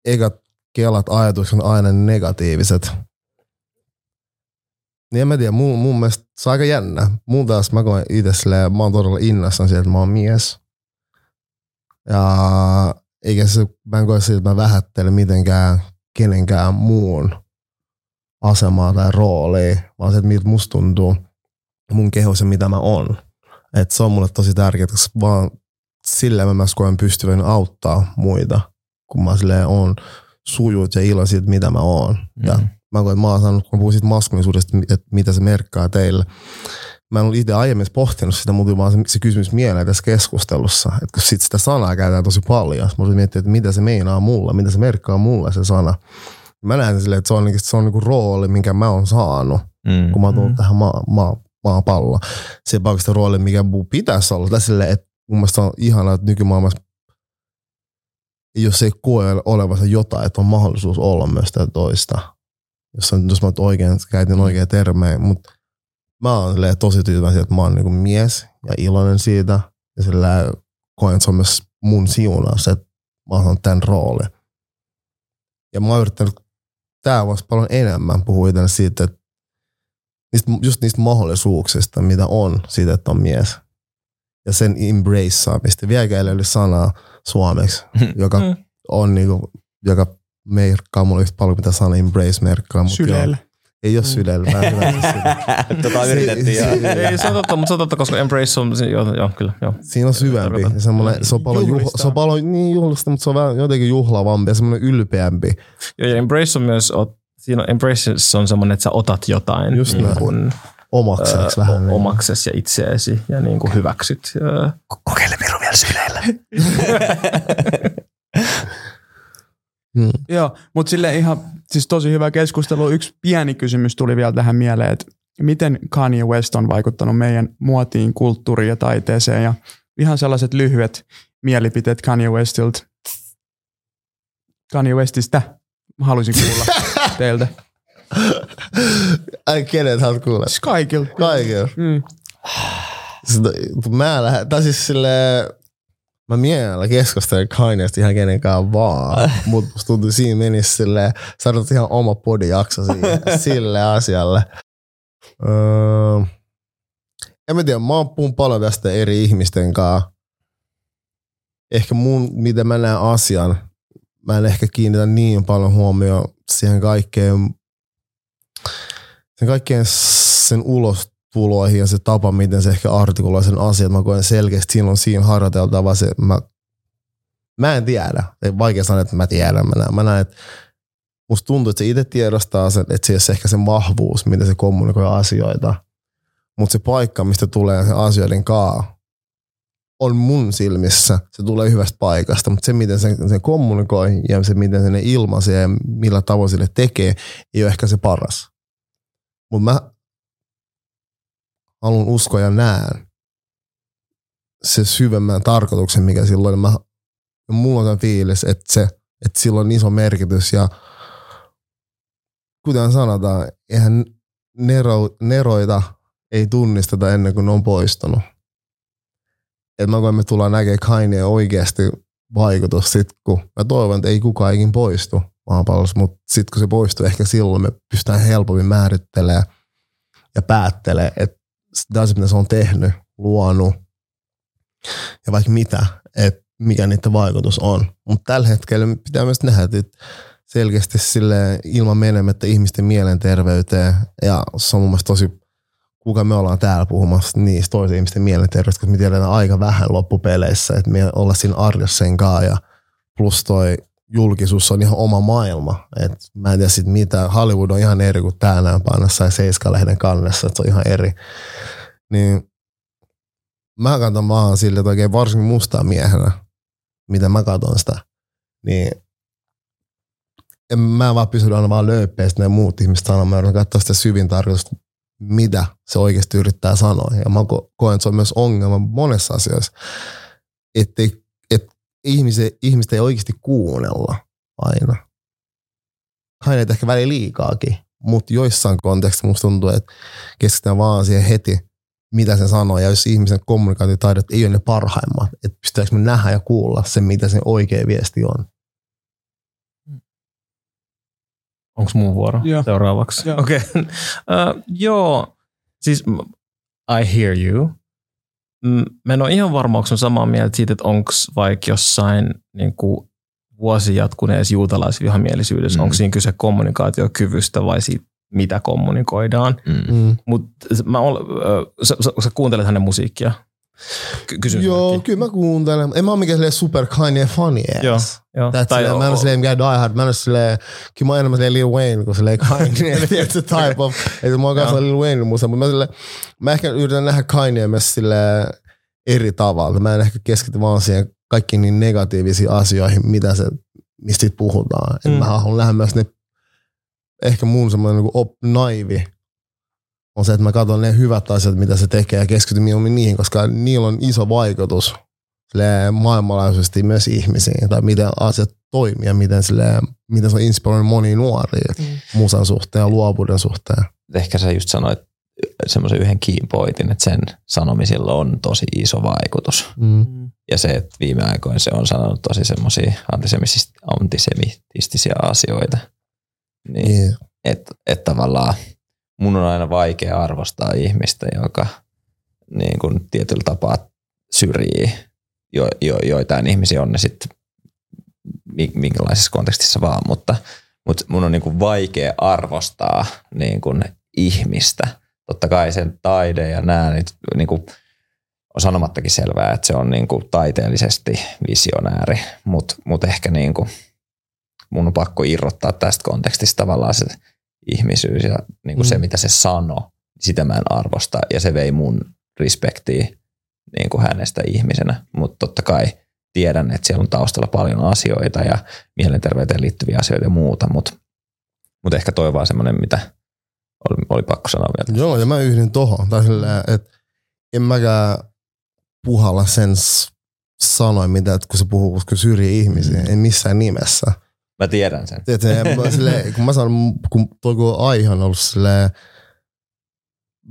Ekat kelat ajatukset on aina negatiiviset. Niin en mä tiedä, mun, mun mielestä se on aika jännä. Mun taas mä koen itse silleen, mä oon todella innossaan siitä, että mä oon mies. Ja eikä se, mä en koe siitä, että mä vähättelen mitenkään kenenkään muun asemaa tai roolia, vaan se, että miltä musta tuntuu mun keho se, mitä mä oon. Et se on mulle tosi tärkeää, koska vaan sillä mä myös koen pystyvän auttaa muita, kun mä silleen on sujut ja ilo siitä, mitä mä oon. Mm. Ja mä koen, että mä oon saanut, kun mä puhun siitä maskuliisuudesta, että mitä se merkkaa teille. Mä en ollut itse aiemmin pohtinut sitä, mutta vaan se, se kysymys mieleen tässä keskustelussa. Että kun sit sitä sanaa käytetään tosi paljon, mä olisin miettiä, että mitä se meinaa mulle, mitä se merkkaa mulle se sana. Mä näen silleen, että se on, se on niinku rooli, minkä mä oon saanut, Mm. kun mä oon tullut Mm. tähän maa, maa, maapalloon. Se sitä rooli, mikä pitäisi olla. Silleen, että mun mielestä on ihanaa, että nykymaailmassa jos ei koe olevansa jotain, että on mahdollisuus olla myös sitä toista. Jos, on, jos mä oikein, käytin oikein termejä, mutta mä oon tosi tyytyväinen, että mä oon niinku mies ja iloinen siitä. Ja sillä koen, että se on myös mun siunaus, että mä oon tämän roolin. Ja mä oon yrittänyt tää voisi paljon enemmän puhua siitä, että niistä, just niistä mahdollisuuksista, mitä on siitä, että on mies. Ja sen embraceaamista. Vieläkään ei löydy sanaa suomeksi, [laughs] joka Mm. on niinku joka merkkaa mulle yhtä paljon, mitä sana embrace merkkaa. Mutta Syleillä. Joo, ei ole hyväksy sitä. Tota yritettiin. Ei, se on totta, mutta se on totta, koska Embrace on, joo, joo kyllä, joo. Siinä on syvempi. Ja semmoinen, se on paljon, Juhlista. se on paljon niin juhlista, mutta se on vähän jotenkin juhlavampi ja semmoinen ylpeämpi. Joo, ja Embrace on myös, ot- siinä on, Embrace on semmoinen, että sä otat jotain Just niin kuin, Omakseksi ö, vähän. niin. omakses ja itseesi ja niin kuin hyväksyt. Kokeile Miru vielä syleillä. [laughs] Mm. Joo, mutta sille ihan siis tosi hyvä keskustelu. Yksi pieni kysymys tuli vielä tähän mieleen, että miten Kanye West on vaikuttanut meidän muotiin, kulttuuriin ja taiteeseen ja ihan sellaiset lyhyet mielipiteet Kanye Westilta. Kanye Westistä haluaisin kuulla [laughs] teiltä. Ai kenet haluat kuulla? Siis kaikilta. Kaikilla. Mm. Sitä, mä lähden, tai siis silleen, mä mielellä keskustelen Kanyeesta ihan kenenkään vaan, [laughs] mutta musta tuntuu siinä menisi silleen, saadaan ihan oma podijakso siihen, [laughs] sille asialle. Öö, en mä tiedä, mä oon paljon tästä eri ihmisten kanssa. Ehkä mun, miten mä näen asian, mä en ehkä kiinnitä niin paljon huomioon siihen kaikkeen, sen kaikkeen sen ulostuloihin ja se tapa, miten se ehkä artikuloi sen asiat. Mä koen selkeästi, on siinä harjoiteltava se, mä, mä en tiedä. Ei vaikea sanoa, että mä tiedän. Mä näen, mä näen että musta tuntuu, että se itse tiedostaa sen, että se se ehkä se vahvuus, miten se kommunikoi asioita. Mutta se paikka, mistä tulee se asioiden kaa, on mun silmissä, se tulee hyvästä paikasta, mutta se, miten se, se kommunikoi ja se, miten se ne ilmaisee ja millä tavoin sille tekee, ei ole ehkä se paras. Mutta mä haluan uskoa ja näen se syvemmän tarkoituksen, mikä silloin mä, mulla on fiilis, että, se, että sillä on iso merkitys ja kuten sanotaan, eihän nero, neroita ei tunnisteta ennen kuin ne on poistunut. Et mä koen, me tullaan näkemään Kanye oikeasti vaikutus sit, kun mä toivon, että ei kukaan ikin poistu maapallossa, mutta sitten kun se poistuu, ehkä silloin me pystytään helpommin määrittelemään ja päättelee, että sitä asiaa, mitä se on tehnyt, luonut ja vaikka mitä, että mikä niiden vaikutus on. Mutta tällä hetkellä pitää myös nähdä, että selkeästi sille ilman menemättä ihmisten mielenterveyteen ja se on mun mielestä tosi kuka me ollaan täällä puhumassa niistä toisen ihmisten mielenterveydestä, koska me tiedetään aika vähän loppupeleissä, että me ollaan siinä arjessa sen kanssa ja plus toi julkisuus on ihan oma maailma. Et mä en tiedä sit mitä, Hollywood on ihan eri kuin täällä paina sai Seiska-lehden kannessa, että se on ihan eri. Niin mä katson vaan sille, että oikein varsinkin mustaa miehenä, mitä mä katson sitä, niin en mä vaan pysy aina vaan löyppeistä ne muut ihmiset sanoo, mä yritän katsoa sitä syvin tarkoitusta, mitä se oikeasti yrittää sanoa. Ja mä ko- koen, että se on myös ongelma monessa asiassa, että et ihmiset, ihmiset ei oikeasti kuunnella aina. Aina ehkä väliin liikaakin, mutta joissain kontekstissa musta tuntuu, että keskitytään vaan siihen heti, mitä se sanoo. Ja jos ihmisen kommunikaatiotaidot ei ole ne parhaimmat, että pystytäänkö me nähdä ja kuulla sen, mitä se oikea viesti on. Onko mun vuoro Joo. seuraavaksi? Joo. Okei. Okay. [laughs] uh, joo, siis I hear you. Mä en ole ihan varma, onko samaa mieltä siitä, että onko vaikka jossain niin kuin vuosi jatkuneessa juutalaisvihamielisyydessä, Mm. onko siinä kyse kommunikaatiokyvystä vai siitä, mitä kommunikoidaan. Mm. Mm. Mutta mä ol, sä, sä, sä kuuntelet hänen musiikkia. Ky- kysyn Joo, kyllä mä kuuntelen. En mä ole mikään super Kanye funny ass. Joo, joo. That's Tai silleen, mä en ole silleen mikään die hard. Mä en ole silleen, kyllä mä oon enemmän silleen Lil Wayne kuin silleen Kanye. [laughs] A type of, että mä oon kanssa Lil Wayne musta, mutta mä, silleen, mä ehkä yritän nähdä Kanye myös silleen eri tavalla. Mä en ehkä keskity vaan siihen kaikkiin niin negatiivisiin asioihin, mitä se, mistä siitä puhutaan. Mm. Mm. Mä haluan nähdä myös ne, ehkä mun semmoinen niin op, naivi on se, että mä katson ne hyvät asiat, mitä se tekee ja keskityn mieluummin niihin, koska niillä on iso vaikutus maailmanlaajuisesti myös ihmisiin, tai miten asiat toimii ja miten, silleen, miten se on inspiroinut monia nuoria mm. musan suhteen ja luovuuden suhteen. Ehkä sä just sanoit semmoisen yhden key pointin, että sen sanomisilla on tosi iso vaikutus. Mm. Ja se, että viime aikoina se on sanonut tosi semmoisia antisemitistisiä asioita. Niin, Niin. että et tavallaan mun on aina vaikea arvostaa ihmistä, joka niin kuin tietyllä tapaa syrjii jo, jo, joitain ihmisiä, on ne sitten mi- minkälaisessa kontekstissa vaan, mutta, mutta mun on niin kuin vaikea arvostaa niin kuin ihmistä. Totta kai sen taide ja nämä niin, niin kuin on sanomattakin selvää, että se on niin kuin taiteellisesti visionääri, mutta mut ehkä niin kuin mun on pakko irrottaa tästä kontekstista tavallaan se ihmisyys ja niin kuin mm. se, mitä se sanoo, sitä mä en arvosta ja se vei mun respektiä niin kuin hänestä ihmisenä, mutta totta kai tiedän, että siellä on taustalla paljon asioita ja mielenterveyteen liittyviä asioita ja muuta, mutta, mutta ehkä toi vaan semmoinen, mitä oli, oli pakko sanoa vielä. Joo, ja mä yhdyn tohon. Tai silleen, että en mäkään puhalla sen sanoin, mitä, että kun se puhuu, kun syrjii ihmisiä, mm. en missään nimessä. Mä tiedän sen. Tiedätkö, mä, silleen, kun mä sanon, kun toi kun aihe on ollut silleen,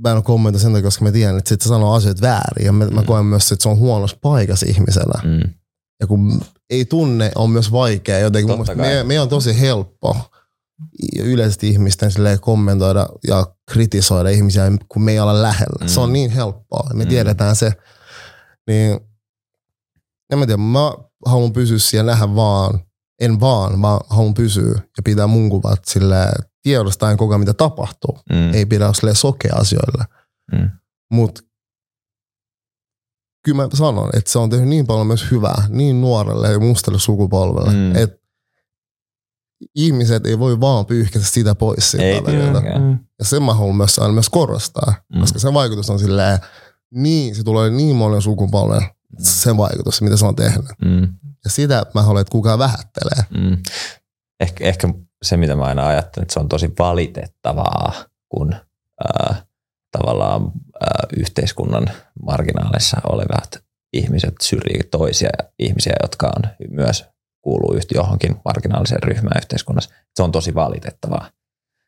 mä en ole kommentoida sen takia, koska mä tiedän, että sit se sanoo asioita väärin. Ja mä, mm. mä koen myös, että se on huonossa paikassa ihmisenä. Mm. Ja kun ei tunne, on myös vaikea. Jotenkin mun me, me on tosi helppo yleisesti ihmisten kommentoida ja kritisoida ihmisiä, kun me ei olla lähellä. Mm. Se on niin helppoa. Me mm. tiedetään se. Niin, en mä tiedä, mä haluan pysyä siellä nähdä vaan, en vaan, mä haluan pysyä ja pitää mun kuvat sille tiedostaen koko ajan, mitä tapahtuu. Mm. Ei pidä olla sokea asioille. Mm. Mutta kyllä mä sanon, että se on tehnyt niin paljon myös hyvää niin nuorelle ja mustalle sukupolvelle, mm. että ihmiset ei voi vaan pyyhkästä sitä pois siitä ei, mm. Ja sen mä haluan myös, aina myös korostaa, mm. koska se vaikutus on silleen, niin, se tulee niin monen sukupolven mm. se vaikutus, mitä se on tehnyt. Mm. Ja sitä mä haluan, että kukaan vähättelee. Mm. Ehkä, ehkä se, mitä mä aina ajattelen, että se on tosi valitettavaa, kun äh, tavallaan äh, yhteiskunnan marginaalissa olevat ihmiset syrjii toisia ihmisiä, jotka on myös kuuluu johonkin marginaaliseen ryhmään yhteiskunnassa. Se on tosi valitettavaa,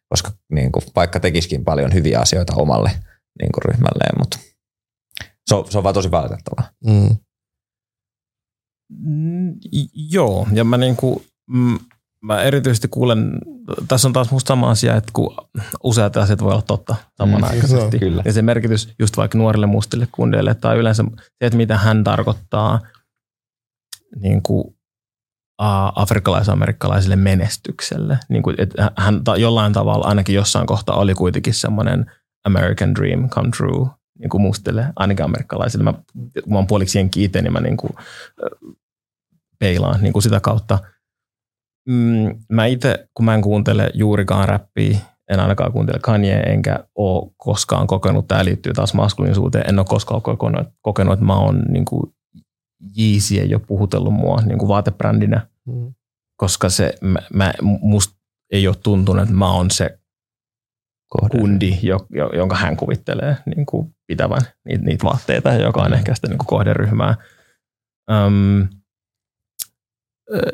koska niin kuin, vaikka tekisikin paljon hyviä asioita omalle niin kuin, ryhmälleen, mutta se on, se on vaan tosi valitettavaa. Mm. Mm, joo, ja mä, niin kuin, mm, mä erityisesti kuulen, tässä on taas musta sama asia, että kun useat asiat voi olla totta samanaikaisesti. Mm, kyllä. Ja se merkitys just vaikka nuorille mustille kundeille tai yleensä se, että mitä hän tarkoittaa niin kuin afrikkalais-amerikkalaiselle menestykselle. Niin kuin, että hän jollain tavalla ainakin jossain kohtaa oli kuitenkin semmoinen American dream come true niin kuin mustille, ainakin amerikkalaisille. Mä, kun mä oon puoliksi jenki itse, niin mä niin kuin, peilaan niin kuin sitä kautta. Mm, mä itse, kun mä en kuuntele juurikaan räppiä, en ainakaan kuuntele Kanye, enkä ole koskaan kokenut, tämä liittyy taas maskuliinisuuteen, en ole koskaan kokenut, kokenut että mä oon niin kuin Yeezy ei ole puhutellut mua niin kuin vaatebrändinä, mm. koska se, mä, mä, musta ei ole tuntunut, että mä oon se Kohde. kundi, jo, jo, jonka hän kuvittelee niin kuin pitävän niitä, niitä vaatteita, joka on ehkä sitä niin kuin kohderyhmää. Öm,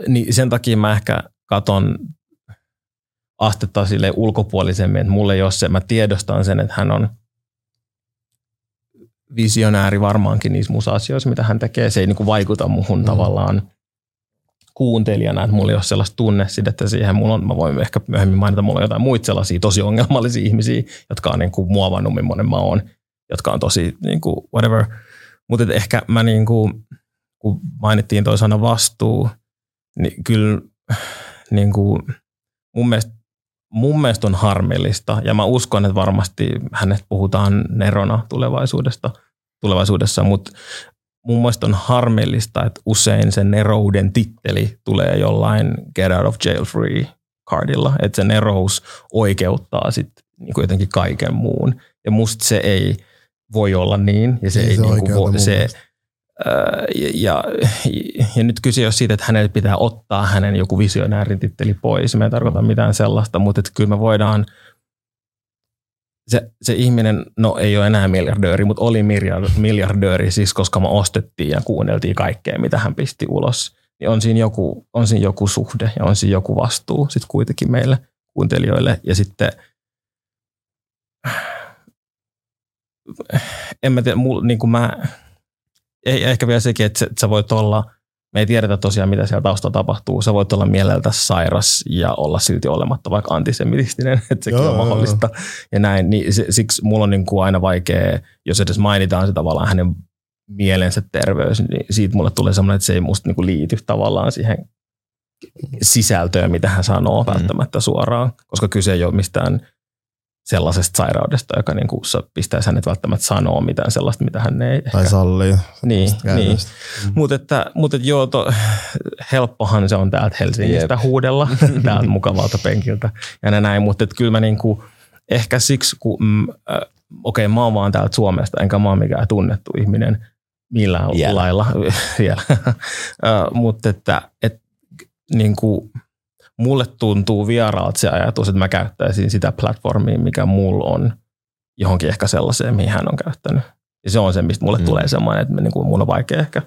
niin sen takia mä ehkä katon astetta sille ulkopuolisemmin, että mulle ole se, mä tiedostan sen, että hän on – visionääri varmaankin niissä musa-asioissa, mitä hän tekee. Se ei niin kuin vaikuta muhun mm. tavallaan kuuntelijana, että mulla ei ole sellaista tunnesidettä siihen. Mulla on, mä voin ehkä myöhemmin mainita, mulla on jotain muita sellaisia tosi ongelmallisia ihmisiä, jotka on niin kuin muovannut, millainen mä oon, jotka on tosi niin kuin whatever. Mutta ehkä mä niin kuin, kun mainittiin toi sana vastuu, niin kyllä niin kuin mun mielestä mun mielestä on harmillista ja mä uskon, että varmasti hänet puhutaan nerona tulevaisuudesta, tulevaisuudessa, mutta mun mielestä on harmillista, että usein sen nerouden titteli tulee jollain get out of jail free cardilla, että se nerous oikeuttaa sitten niin jotenkin kaiken muun. Ja musta se ei voi olla niin, ja se ei, ei se, niin kuin voi, se, ja, ja, ja nyt kyse on siitä, että hänelle pitää ottaa hänen joku visionäärin titteli pois. Me ei tarkoita mitään sellaista, mutta että kyllä me voidaan, se, se ihminen, no ei ole enää miljardööri, mutta oli miljardööri siis, koska me ostettiin ja kuunneltiin kaikkea, mitä hän pisti ulos. Niin on siinä joku, on siinä joku suhde ja on siinä joku vastuu sitten kuitenkin meille kuuntelijoille. Ja sitten en mä tiedä, niin kuin mä, ei, ehkä vielä sekin, että, että sä voit olla, me ei tiedetä tosiaan, mitä siellä taustalla tapahtuu. Sä voit olla mieleltä sairas ja olla silti olematta vaikka antisemitistinen, [laughs] että sekin joo, on mahdollista. Joo. Ja näin, niin siksi mulla on niin kuin aina vaikea, jos edes mainitaan se tavallaan hänen mielensä terveys, niin siitä mulle tulee semmoinen, että se ei musta niin kuin liity tavallaan siihen sisältöä, mitä hän sanoo Mm. välttämättä suoraan, koska kyse ei ole mistään sellaisesta sairaudesta, joka niin kuin pistäisi hänet välttämättä sanoa mitään sellaista, mitä hän ei Tai ehkä... sallii. Niin, niin. käytöstä. Mutta että, mut et joo, to, helppohan se on täältä Helsingistä Jep. huudella, [laughs] täältä mukavalta penkiltä ja nä- näin, mutta kyllä mä niinku, ehkä siksi, kun mm, äh, okei, mä oon vaan täältä Suomesta, enkä mä oon mikään tunnettu ihminen millään Vielä. lailla [laughs] vielä, [laughs] äh, mutta että et, niinku, mulle tuntuu vieraalta se ajatus, että mä käyttäisin sitä platformia, mikä mulla on johonkin ehkä sellaiseen, mihin hän on käyttänyt. Ja se on se, mistä mulle Mm. tulee semmoinen, että niin kuin mun on vaikea ehkä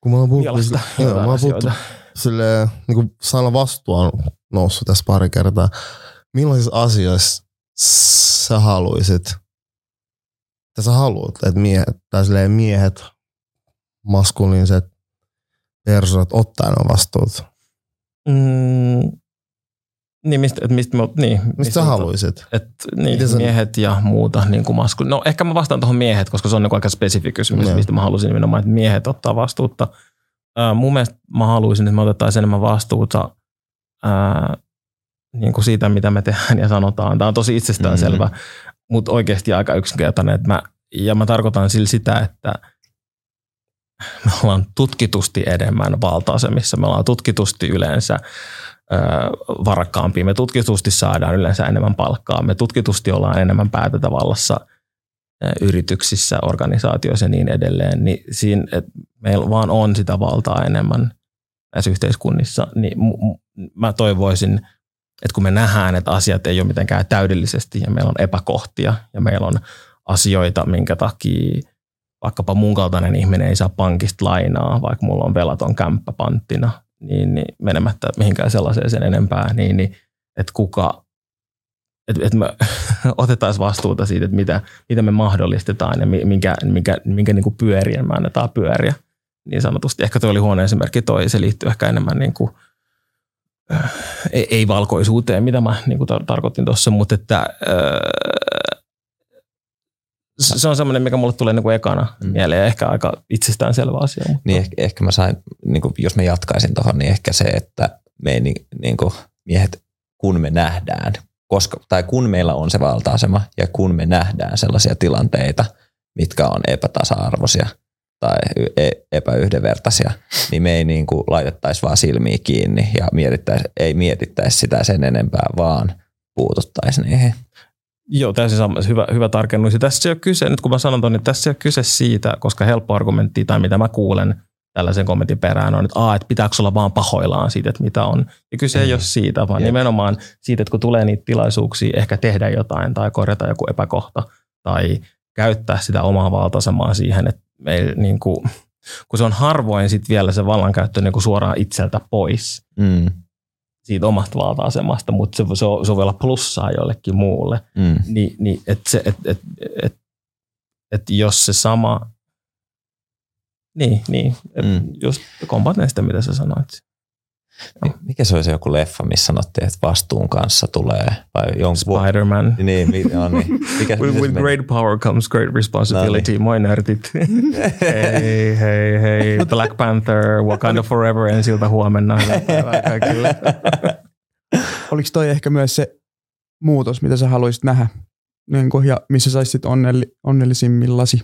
Kun mä oon puhuttu, joo, jotain mä oon puhuttu asioita. silleen, niin kuin sana vastuu on noussut tässä pari kertaa. Millaisissa asioissa sä haluisit, että sä haluat, että miehet, tai silleen miehet, maskuliiniset persoonat ottaa ne vastuut? Mm, niin, mistä, että mistä, mä, niin, Mistä sä haluisit? Et, niin, Miten sä- miehet ja muuta niin kuin masku. No ehkä mä vastaan tuohon miehet, koska se on niin aika spesifi kysymys, mistä mä halusin nimenomaan, että miehet ottaa vastuutta. Ää, mun mielestä mä haluaisin, että me otettaisiin enemmän vastuuta ää, niin kuin siitä, mitä me tehdään ja sanotaan. Tämä on tosi itsestäänselvä, Mm-hmm. mm. mutta oikeasti aika yksinkertainen. Että mä, ja mä tarkoitan sillä sitä, että me ollaan tutkitusti enemmän valta-asemissa. Me ollaan tutkitusti yleensä varakkaampia. Me tutkitusti saadaan yleensä enemmän palkkaa. Me tutkitusti ollaan enemmän päätötävallassa ö, yrityksissä, organisaatioissa ja niin edelleen. Niin siinä, että meillä vaan on sitä valtaa enemmän näissä yhteiskunnissa, niin mä toivoisin, että kun me nähdään, että asiat ei ole mitenkään täydellisesti ja meillä on epäkohtia ja meillä on asioita, minkä takia vaikkapa mun kaltainen ihminen ei saa pankista lainaa, vaikka mulla on velaton kämppä panttina, niin, niin menemättä mihinkään sellaiseen sen enempää, niin, niin että kuka, että, että me [laughs] otettaisiin vastuuta siitä, että mitä, mitä me mahdollistetaan ja mi- minkä, minkä, minkä niin kuin pyörien me annetaan pyöriä niin sanotusti. Ehkä tuo oli huono esimerkki toi, se liittyy ehkä enemmän niin kuin, äh, ei, ei valkoisuuteen, mitä mä niin kuin tar- tarkoitin tuossa, mutta että äh, se on semmoinen, mikä mulle tulee niin kuin ekana Mm. mieleen ja ehkä aika itsestäänselvä asia. Mutta Niin ehkä, ehkä mä sain, niin kuin, jos mä jatkaisin tuohon, niin ehkä se, että me ei, niin, niin kuin, miehet, kun me nähdään, koska, tai kun meillä on se valta-asema ja kun me nähdään sellaisia tilanteita, mitkä on epätasa-arvoisia tai e- epäyhdenvertaisia, niin me ei niin kuin laitettaisi vaan silmiä kiinni ja mietittäisi, ei mietittäisi sitä sen enempää, vaan puututtaisi niihin. Joo, täysin sama. Hyvä, hyvä tarkennus. Ja tässä ei ole kyse, nyt kun mä sanon ton, niin tässä ei ole kyse siitä, koska helppo argumentti tai mitä mä kuulen tällaisen kommentin perään on, että, Aa, että pitääkö olla vaan pahoillaan siitä, että mitä on. Ja kyse ei Mm. ole siitä, vaan Jep. nimenomaan siitä, että kun tulee niitä tilaisuuksia ehkä tehdä jotain tai korjata joku epäkohta tai käyttää sitä omaa valtasemaa siihen, että meillä niin kuin, kun se on harvoin sitten vielä se vallankäyttö niin kuin suoraan itseltä pois Mm, siitä omasta valta-asemasta, mutta se, se, on- se voi olla plussaa jollekin muulle mm. niin, niin että se, et, et, et, et jos se sama, niin, niin Mm. mm. just kompaten sitä, mitä sä sanoit. Mikä se olisi joku leffa, missä sanottiin, että vastuun kanssa tulee? Vai jonkun, Spider-Man. Niin, mi- no niin. Mikä, With, with meni? great power comes great responsibility. No Moi nörtit. hei, hei, hei. [laughs] Black Panther, Wakanda Forever ensiltä huomenna. [laughs] Kaikille. Oliko toi ehkä myös se muutos, mitä sä haluaisit nähdä? Niin kuin, ja missä saisit onnelli, onnellisimmillasi,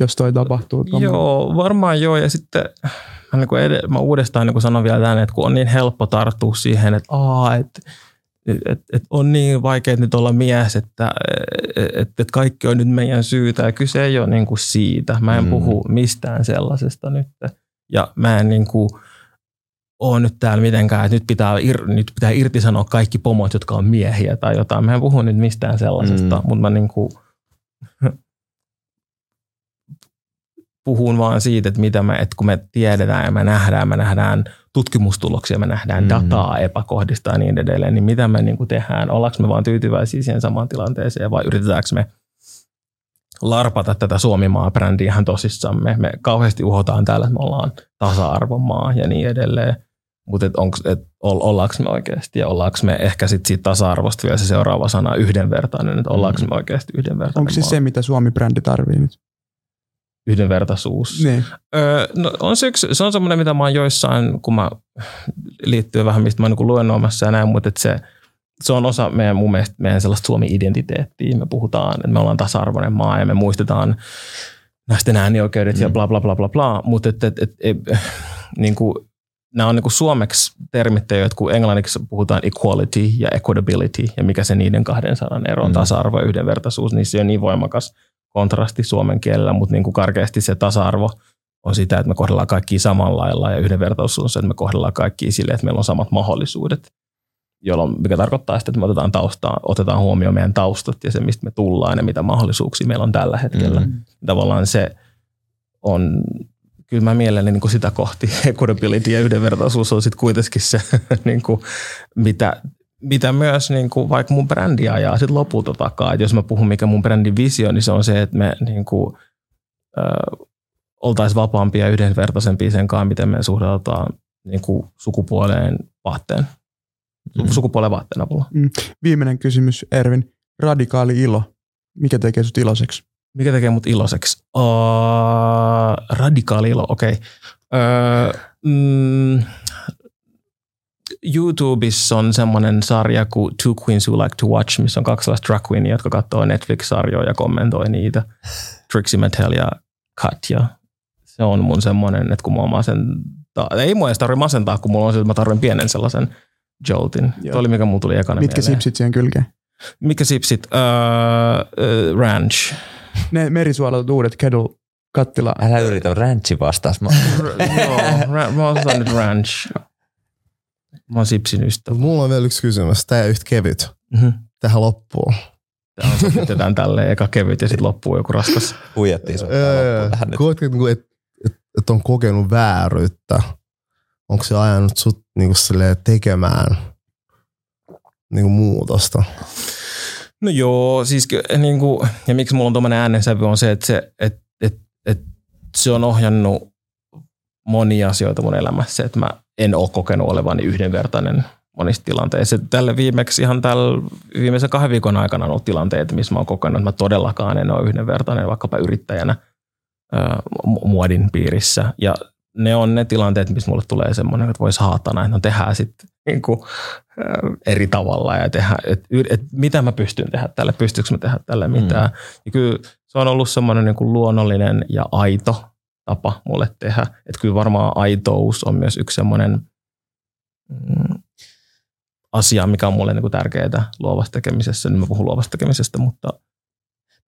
jos toi tapahtuu? Joo, varmaan joo. Ja sitten mä, niin kuin ed- mä uudestaan niin kuin sanon vielä tämän, että kun on niin helppo tarttua siihen, että, aa, että et, et on niin vaikea nyt olla mies, että et, et kaikki on nyt meidän syytä. Ja kyse ei ole niin kuin siitä. Mä en Mm. puhu mistään sellaisesta nyt. Ja mä en niin kuin ole nyt täällä mitenkään, että nyt pitää, ir, nyt pitää irtisanoa kaikki pomot, jotka on miehiä tai jotain. Mä en puhu nyt mistään sellaisesta, mm. mutta mä niin kuin puhun vaan siitä, että mitä me, että kun me tiedetään ja me nähdään, me nähdään tutkimustuloksia, me nähdään Mm. mm. dataa epäkohdista ja niin edelleen, niin mitä me niin kuin tehdään? Ollaanko me vaan tyytyväisiä siihen samaan tilanteeseen vai yritetäänkö me larpata tätä Suomi-maa-brändiä ihan tosissamme? Me kauheasti uhotaan täällä, että me ollaan tasa-arvomaa ja niin edelleen. Mutta et onks, et ollaanko me oikeasti ja ollaanko me ehkä sit siitä tasa-arvosta vielä se seuraava sana yhdenvertainen, että ollaanko me oikeasti yhdenvertainen Onko se maa? se, mitä Suomi-brändi tarvii nyt? Yhdenvertaisuus. Niin. Öö, no on se, yksi, se on semmoinen, mitä mä oon joissain, kun mä liittyy vähän, mistä mä oon niin luennoimassa ja näin, mutta että se, se on osa meidän, mun mielestä, meidän sellaista Suomi-identiteettiä. Me puhutaan, että me ollaan tasa-arvoinen maa ja me muistetaan naisten äänioikeudet mm. ja bla bla bla bla bla, mutta että et, et, et, [sighs] niin kuin, nämä on niin kuin suomeksi termit, jotka englanniksi puhutaan equality ja equitability ja mikä se niiden kahden sanan ero on, mm. tasa-arvo ja yhdenvertaisuus, niin se on niin voimakas kontrasti suomen kielellä, mutta niin kuin karkeasti se tasa-arvo on sitä, että me kohdellaan kaikki samalla lailla ja yhdenvertaisuus on se, että me kohdellaan kaikki sille, että meillä on samat mahdollisuudet, jolloin, mikä tarkoittaa sitä, että me otetaan, taustaa, otetaan huomioon meidän taustat ja se, mistä me tullaan ja mitä mahdollisuuksia meillä on tällä hetkellä. Mm. Tavallaan se on kyllä mä mielelläni niin kuin sitä kohti. [laughs] Equitability ja yhdenvertaisuus on sitten kuitenkin se, [laughs] niin kuin, mitä, mitä myös niin kuin, vaikka mun brändi ajaa sit lopulta takaa. Et jos mä puhun mikä mun brändin visio, niin se on se, että me niin kuin, ö, oltaisiin vapaampia ja yhdenvertaisempia sen kanssa, miten me suhtaudutaan niin kuin sukupuoleen vaatteen. Mm. Sukupuolen vaatteen avulla. Mm. Viimeinen kysymys, Ervin. Radikaali ilo. Mikä tekee sut iloiseksi? Mikä tekee mut iloiseksi? Uh, radikaali ilo, okei. Okay. Uh, mm, YouTubessa on semmoinen sarja kuin Two Queens Who Like to Watch, missä on kaksi sellaista drag queenia, jotka katsoo Netflix-sarjoja ja kommentoi niitä. Trixie Mattel ja Katja. Se on mun semmoinen, että kun mua masentaa, ei mua edes tarvitse masentaa, kun mulla on se, että mä tarvitsen pienen sellaisen joltin. Joo. Tuo oli mikä mulla tuli ekana Mitkä mieleen. sipsit siihen kylkeen? Mitkä sipsit? Uh, uh, ranch. Ne merisuolatut uudet kedul kattila. Älä yritä ranchi vastaus. Mä... [laughs] Joo, ra- mä otan nyt ranch. [laughs] Mä oon sipsin ystävä. Mulla on vielä yksi kysymys. Tää yhtä kevyt. Mm-hmm. Tähän loppuun. Tää on tälleen eka kevyt ja sitten loppuu joku raskas. Huijattiin tähän nyt. Koetko, että et, et, et on kokenut vääryyttä? Onko se ajanut sut niinku silleen tekemään niinku muutosta? No joo, siis niin kuin, ja miksi mulla on tuommoinen äänensävy on se, että se, et, et, et, se on ohjannut monia asioita mun elämässä, että mä en ole kokenut olevani yhdenvertainen monissa tilanteissa. Tällä viimeksi ihan tällä viimeisen kahden viikon aikana on ollut tilanteita, missä mä oon kokenut, että mä todellakaan en ole yhdenvertainen vaikkapa yrittäjänä ää, muodin piirissä. Ja ne on ne tilanteet, missä mulle tulee semmoinen, että voi saatana, että no tehdään sitten niin kuin, eri tavalla ja tehdä, että, että mitä mä pystyn tehdä tälle, pystyykö mä tehdä tälle mitään. Mm. Ja kyllä se on ollut semmoinen niin kuin luonnollinen ja aito tapa mulle tehdä. Että kyllä varmaan aitous on myös yksi semmoinen mm, asia, mikä on mulle niin kuin tärkeää luovassa tekemisessä. Nyt mä puhun luovasta tekemisestä, mutta...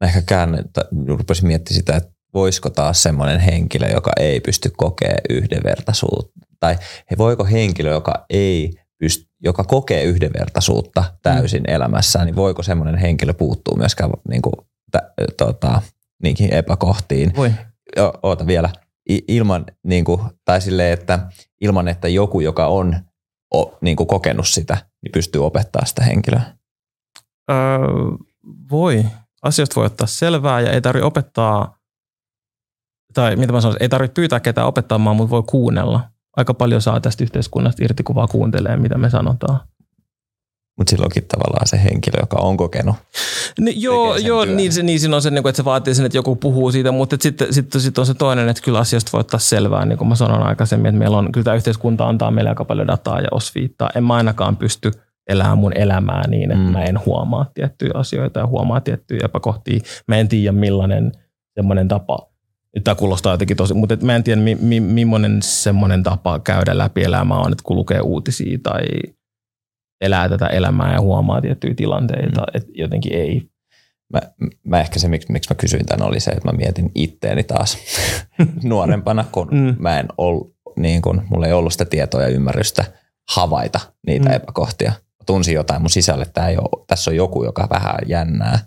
Mä ehkä käännän, rupesin miettimään sitä, että voisiko taas semmoinen henkilö, joka ei pysty kokee yhdenvertaisuutta, tai voiko henkilö, joka ei pyst- joka kokee yhdenvertaisuutta täysin mm. elämässään, niin voiko semmoinen henkilö puuttua myöskään niin kuin, tä, tota, niinkin epäkohtiin? Voi. Jo, oota vielä. I, ilman, niin kuin, tai sille, että ilman, että joku, joka on o, niin kuin kokenut sitä, niin pystyy opettaa sitä henkilöä? Öö, voi. Asioista voi ottaa selvää ja ei tarvitse opettaa, tai mitä mä sanoisin, ei tarvitse pyytää ketään opettamaan, mutta voi kuunnella aika paljon saa tästä yhteiskunnasta irti, kun vaan kuuntelee, mitä me sanotaan. Mutta silloinkin tavallaan se henkilö, joka on kokenut. Niin, joo, joo niin, se, niin siinä on se, niin kuin, että se vaatii sen, että joku puhuu siitä, mutta sitten sit, sit on se toinen, että kyllä asiasta voi ottaa selvää, niin kuin mä sanoin aikaisemmin, että meillä on, kyllä tämä yhteiskunta antaa meille aika paljon dataa ja osviittaa. En mä ainakaan pysty elämään mun elämää niin, että mm. mä en huomaa tiettyjä asioita ja huomaa tiettyjä epäkohtia. Mä en tiedä millainen semmoinen tapa tämä kuulostaa jotenkin tosi, mutta mä en tiedä, mi, mi, millainen semmoinen tapa käydä läpi elämää on, että kun lukee uutisia tai elää tätä elämää ja huomaa tiettyjä tilanteita, mm. että jotenkin ei. Mä, mä ehkä se, miksi, miksi mä kysyin tämän, oli se, että mä mietin itteeni taas [laughs] nuorempana, kun mm. mä en ollut, niin kun, mulla ei ollut sitä tietoa ja ymmärrystä havaita niitä mm. epäkohtia. Mä tunsin jotain mun sisälle, että ei ole, tässä on joku, joka vähän jännää.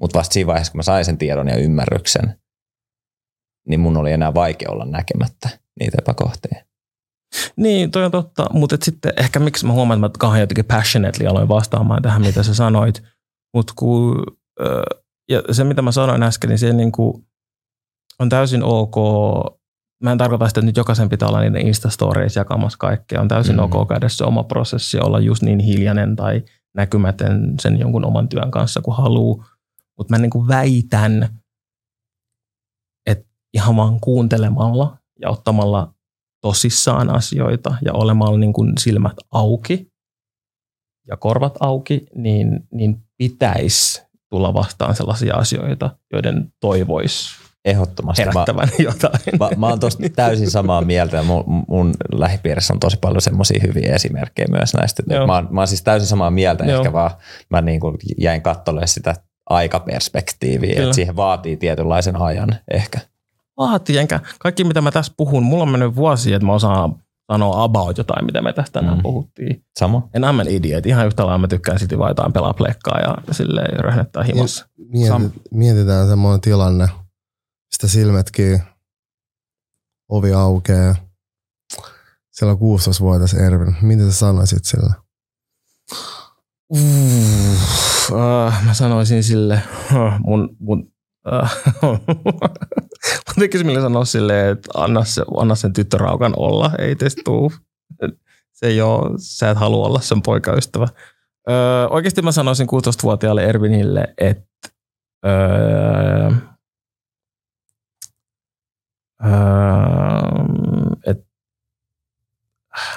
Mutta vasta siinä vaiheessa, kun mä sain sen tiedon ja ymmärryksen, niin mun oli enää vaikea olla näkemättä niitä epäkohtia. Niin, toi on totta, mutta sitten ehkä miksi mä huomaan, että mä kauhean jotenkin passionately aloin vastaamaan tähän, mitä sä sanoit, mutta kun, ja se mitä mä sanoin äsken, niin se niin kuin on täysin ok, mä en tarkoita sitä, että nyt jokaisen pitää olla niiden Insta-stories jakamassa kaikkea, on täysin mm-hmm. ok käydä se oma prosessi, olla just niin hiljainen tai näkymätön sen jonkun oman työn kanssa kuin haluaa, mutta mä niin kuin väitän, ihan vaan kuuntelemalla ja ottamalla tosissaan asioita ja olemalla niin kuin silmät auki ja korvat auki, niin, niin pitäisi tulla vastaan sellaisia asioita, joiden toivoisi Ehdottomasti. herättävän mä, [laughs] jotain. Mä, mä oon tosta täysin samaa mieltä ja mun, mun lähipiirissä on tosi paljon semmoisia hyviä esimerkkejä myös näistä. Joo. Mä oon, mä oon siis täysin samaa mieltä, Joo. ehkä vaan mä niin kuin jäin katsomaan sitä aikaperspektiiviä, Kyllä. että siihen vaatii tietynlaisen ajan ehkä. Vaatii, enkä kaikki mitä mä tässä puhun, mulla on mennyt vuosia, että mä osaan sanoa about jotain, mitä me tästä tänään Mm. puhuttiin. Sama. En I'm an idiot. Ihan yhtä lailla mä tykkään sitten vaan jotain pelaa plekkaa ja silleen röhnettää himossa. Sam. Mieti, mietitään semmoinen tilanne, sitä silmät kiinni, ovi aukeaa. Siellä on 16-vuotias Ervin. Mitä sä sanoisit sille? Uh, uh, mä sanoisin sille, uh, [laughs] mun, mun uh, mun [laughs] tekisi mieli sanoa silleen, että anna, se, anna sen tyttöraukan olla, ei teistä tuu. Se ei ole, sä et halua olla sen poikaystävä. Öö, oikeasti mä sanoisin 16-vuotiaalle Ervinille, että öö, öö, et,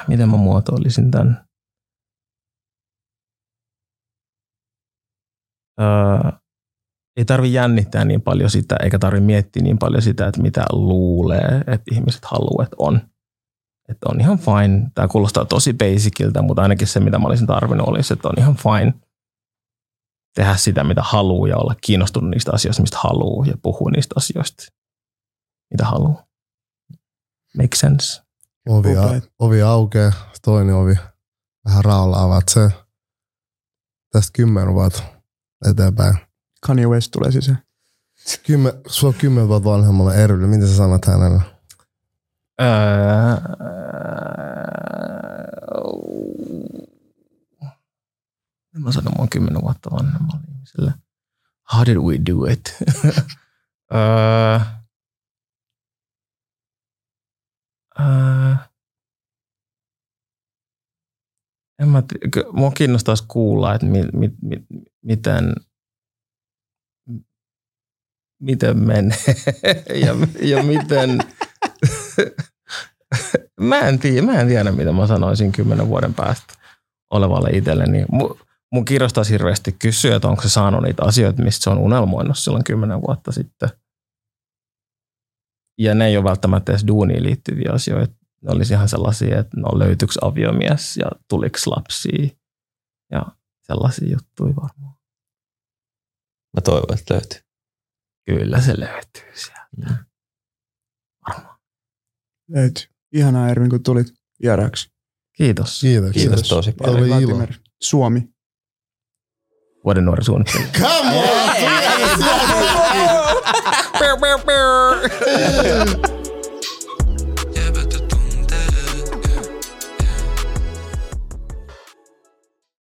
miten mä muotoilisin tämän? Öö, ei tarvi jännittää niin paljon sitä, eikä tarvi miettiä niin paljon sitä, että mitä luulee, että ihmiset haluaa, että on. Että on ihan fine. Tämä kuulostaa tosi basiciltä, mutta ainakin se, mitä mä olisin tarvinnut, olisi, että on ihan fine tehdä sitä, mitä haluaa ja olla kiinnostunut niistä asioista, mistä haluaa ja puhua niistä asioista, mitä haluaa. Make sense? Ovi, a, ovi aukeaa, toinen ovi vähän raolaavat se tästä kymmenen vuotta eteenpäin. Kanye West tulee sisään. Kymmen, sua kymmenen vuotta vanhemmalla Erville, mitä sä sanot hänelle? Öö, mä sanon, mä oon kymmenen vuotta vanhemmalla ihmiselle. How did we do it? [laughs] öö, öö, en mä mua kiinnostaisi kuulla, että mi, mi, mi, miten, miten menee [laughs] ja, ja miten, [laughs] mä en tiedä, mä en tiedä, mitä mä sanoisin kymmenen vuoden päästä olevalle itselleni. Mu- Mun kiinnostaisi hirveästi kysyä, että onko se saanut niitä asioita, mistä se on unelmoinut silloin kymmenen vuotta sitten. Ja ne ei ole välttämättä edes duuniin liittyviä asioita. Ne olisi ihan sellaisia, että no löytyykö aviomies ja tuliko lapsia ja sellaisia juttuja varmaan. Mä toivon, että löytyy. Kyllä se löytyy sieltä. Varmaan. Löytyy. Ihanaa Ervin, kun tulit vieraaksi. Kiitos. Kiitos. Kiitos tosi paljon. Oli ilo. Latimer, Suomi. Vuoden nuori suunnittelija. [laughs] Come on! [laughs] [laughs]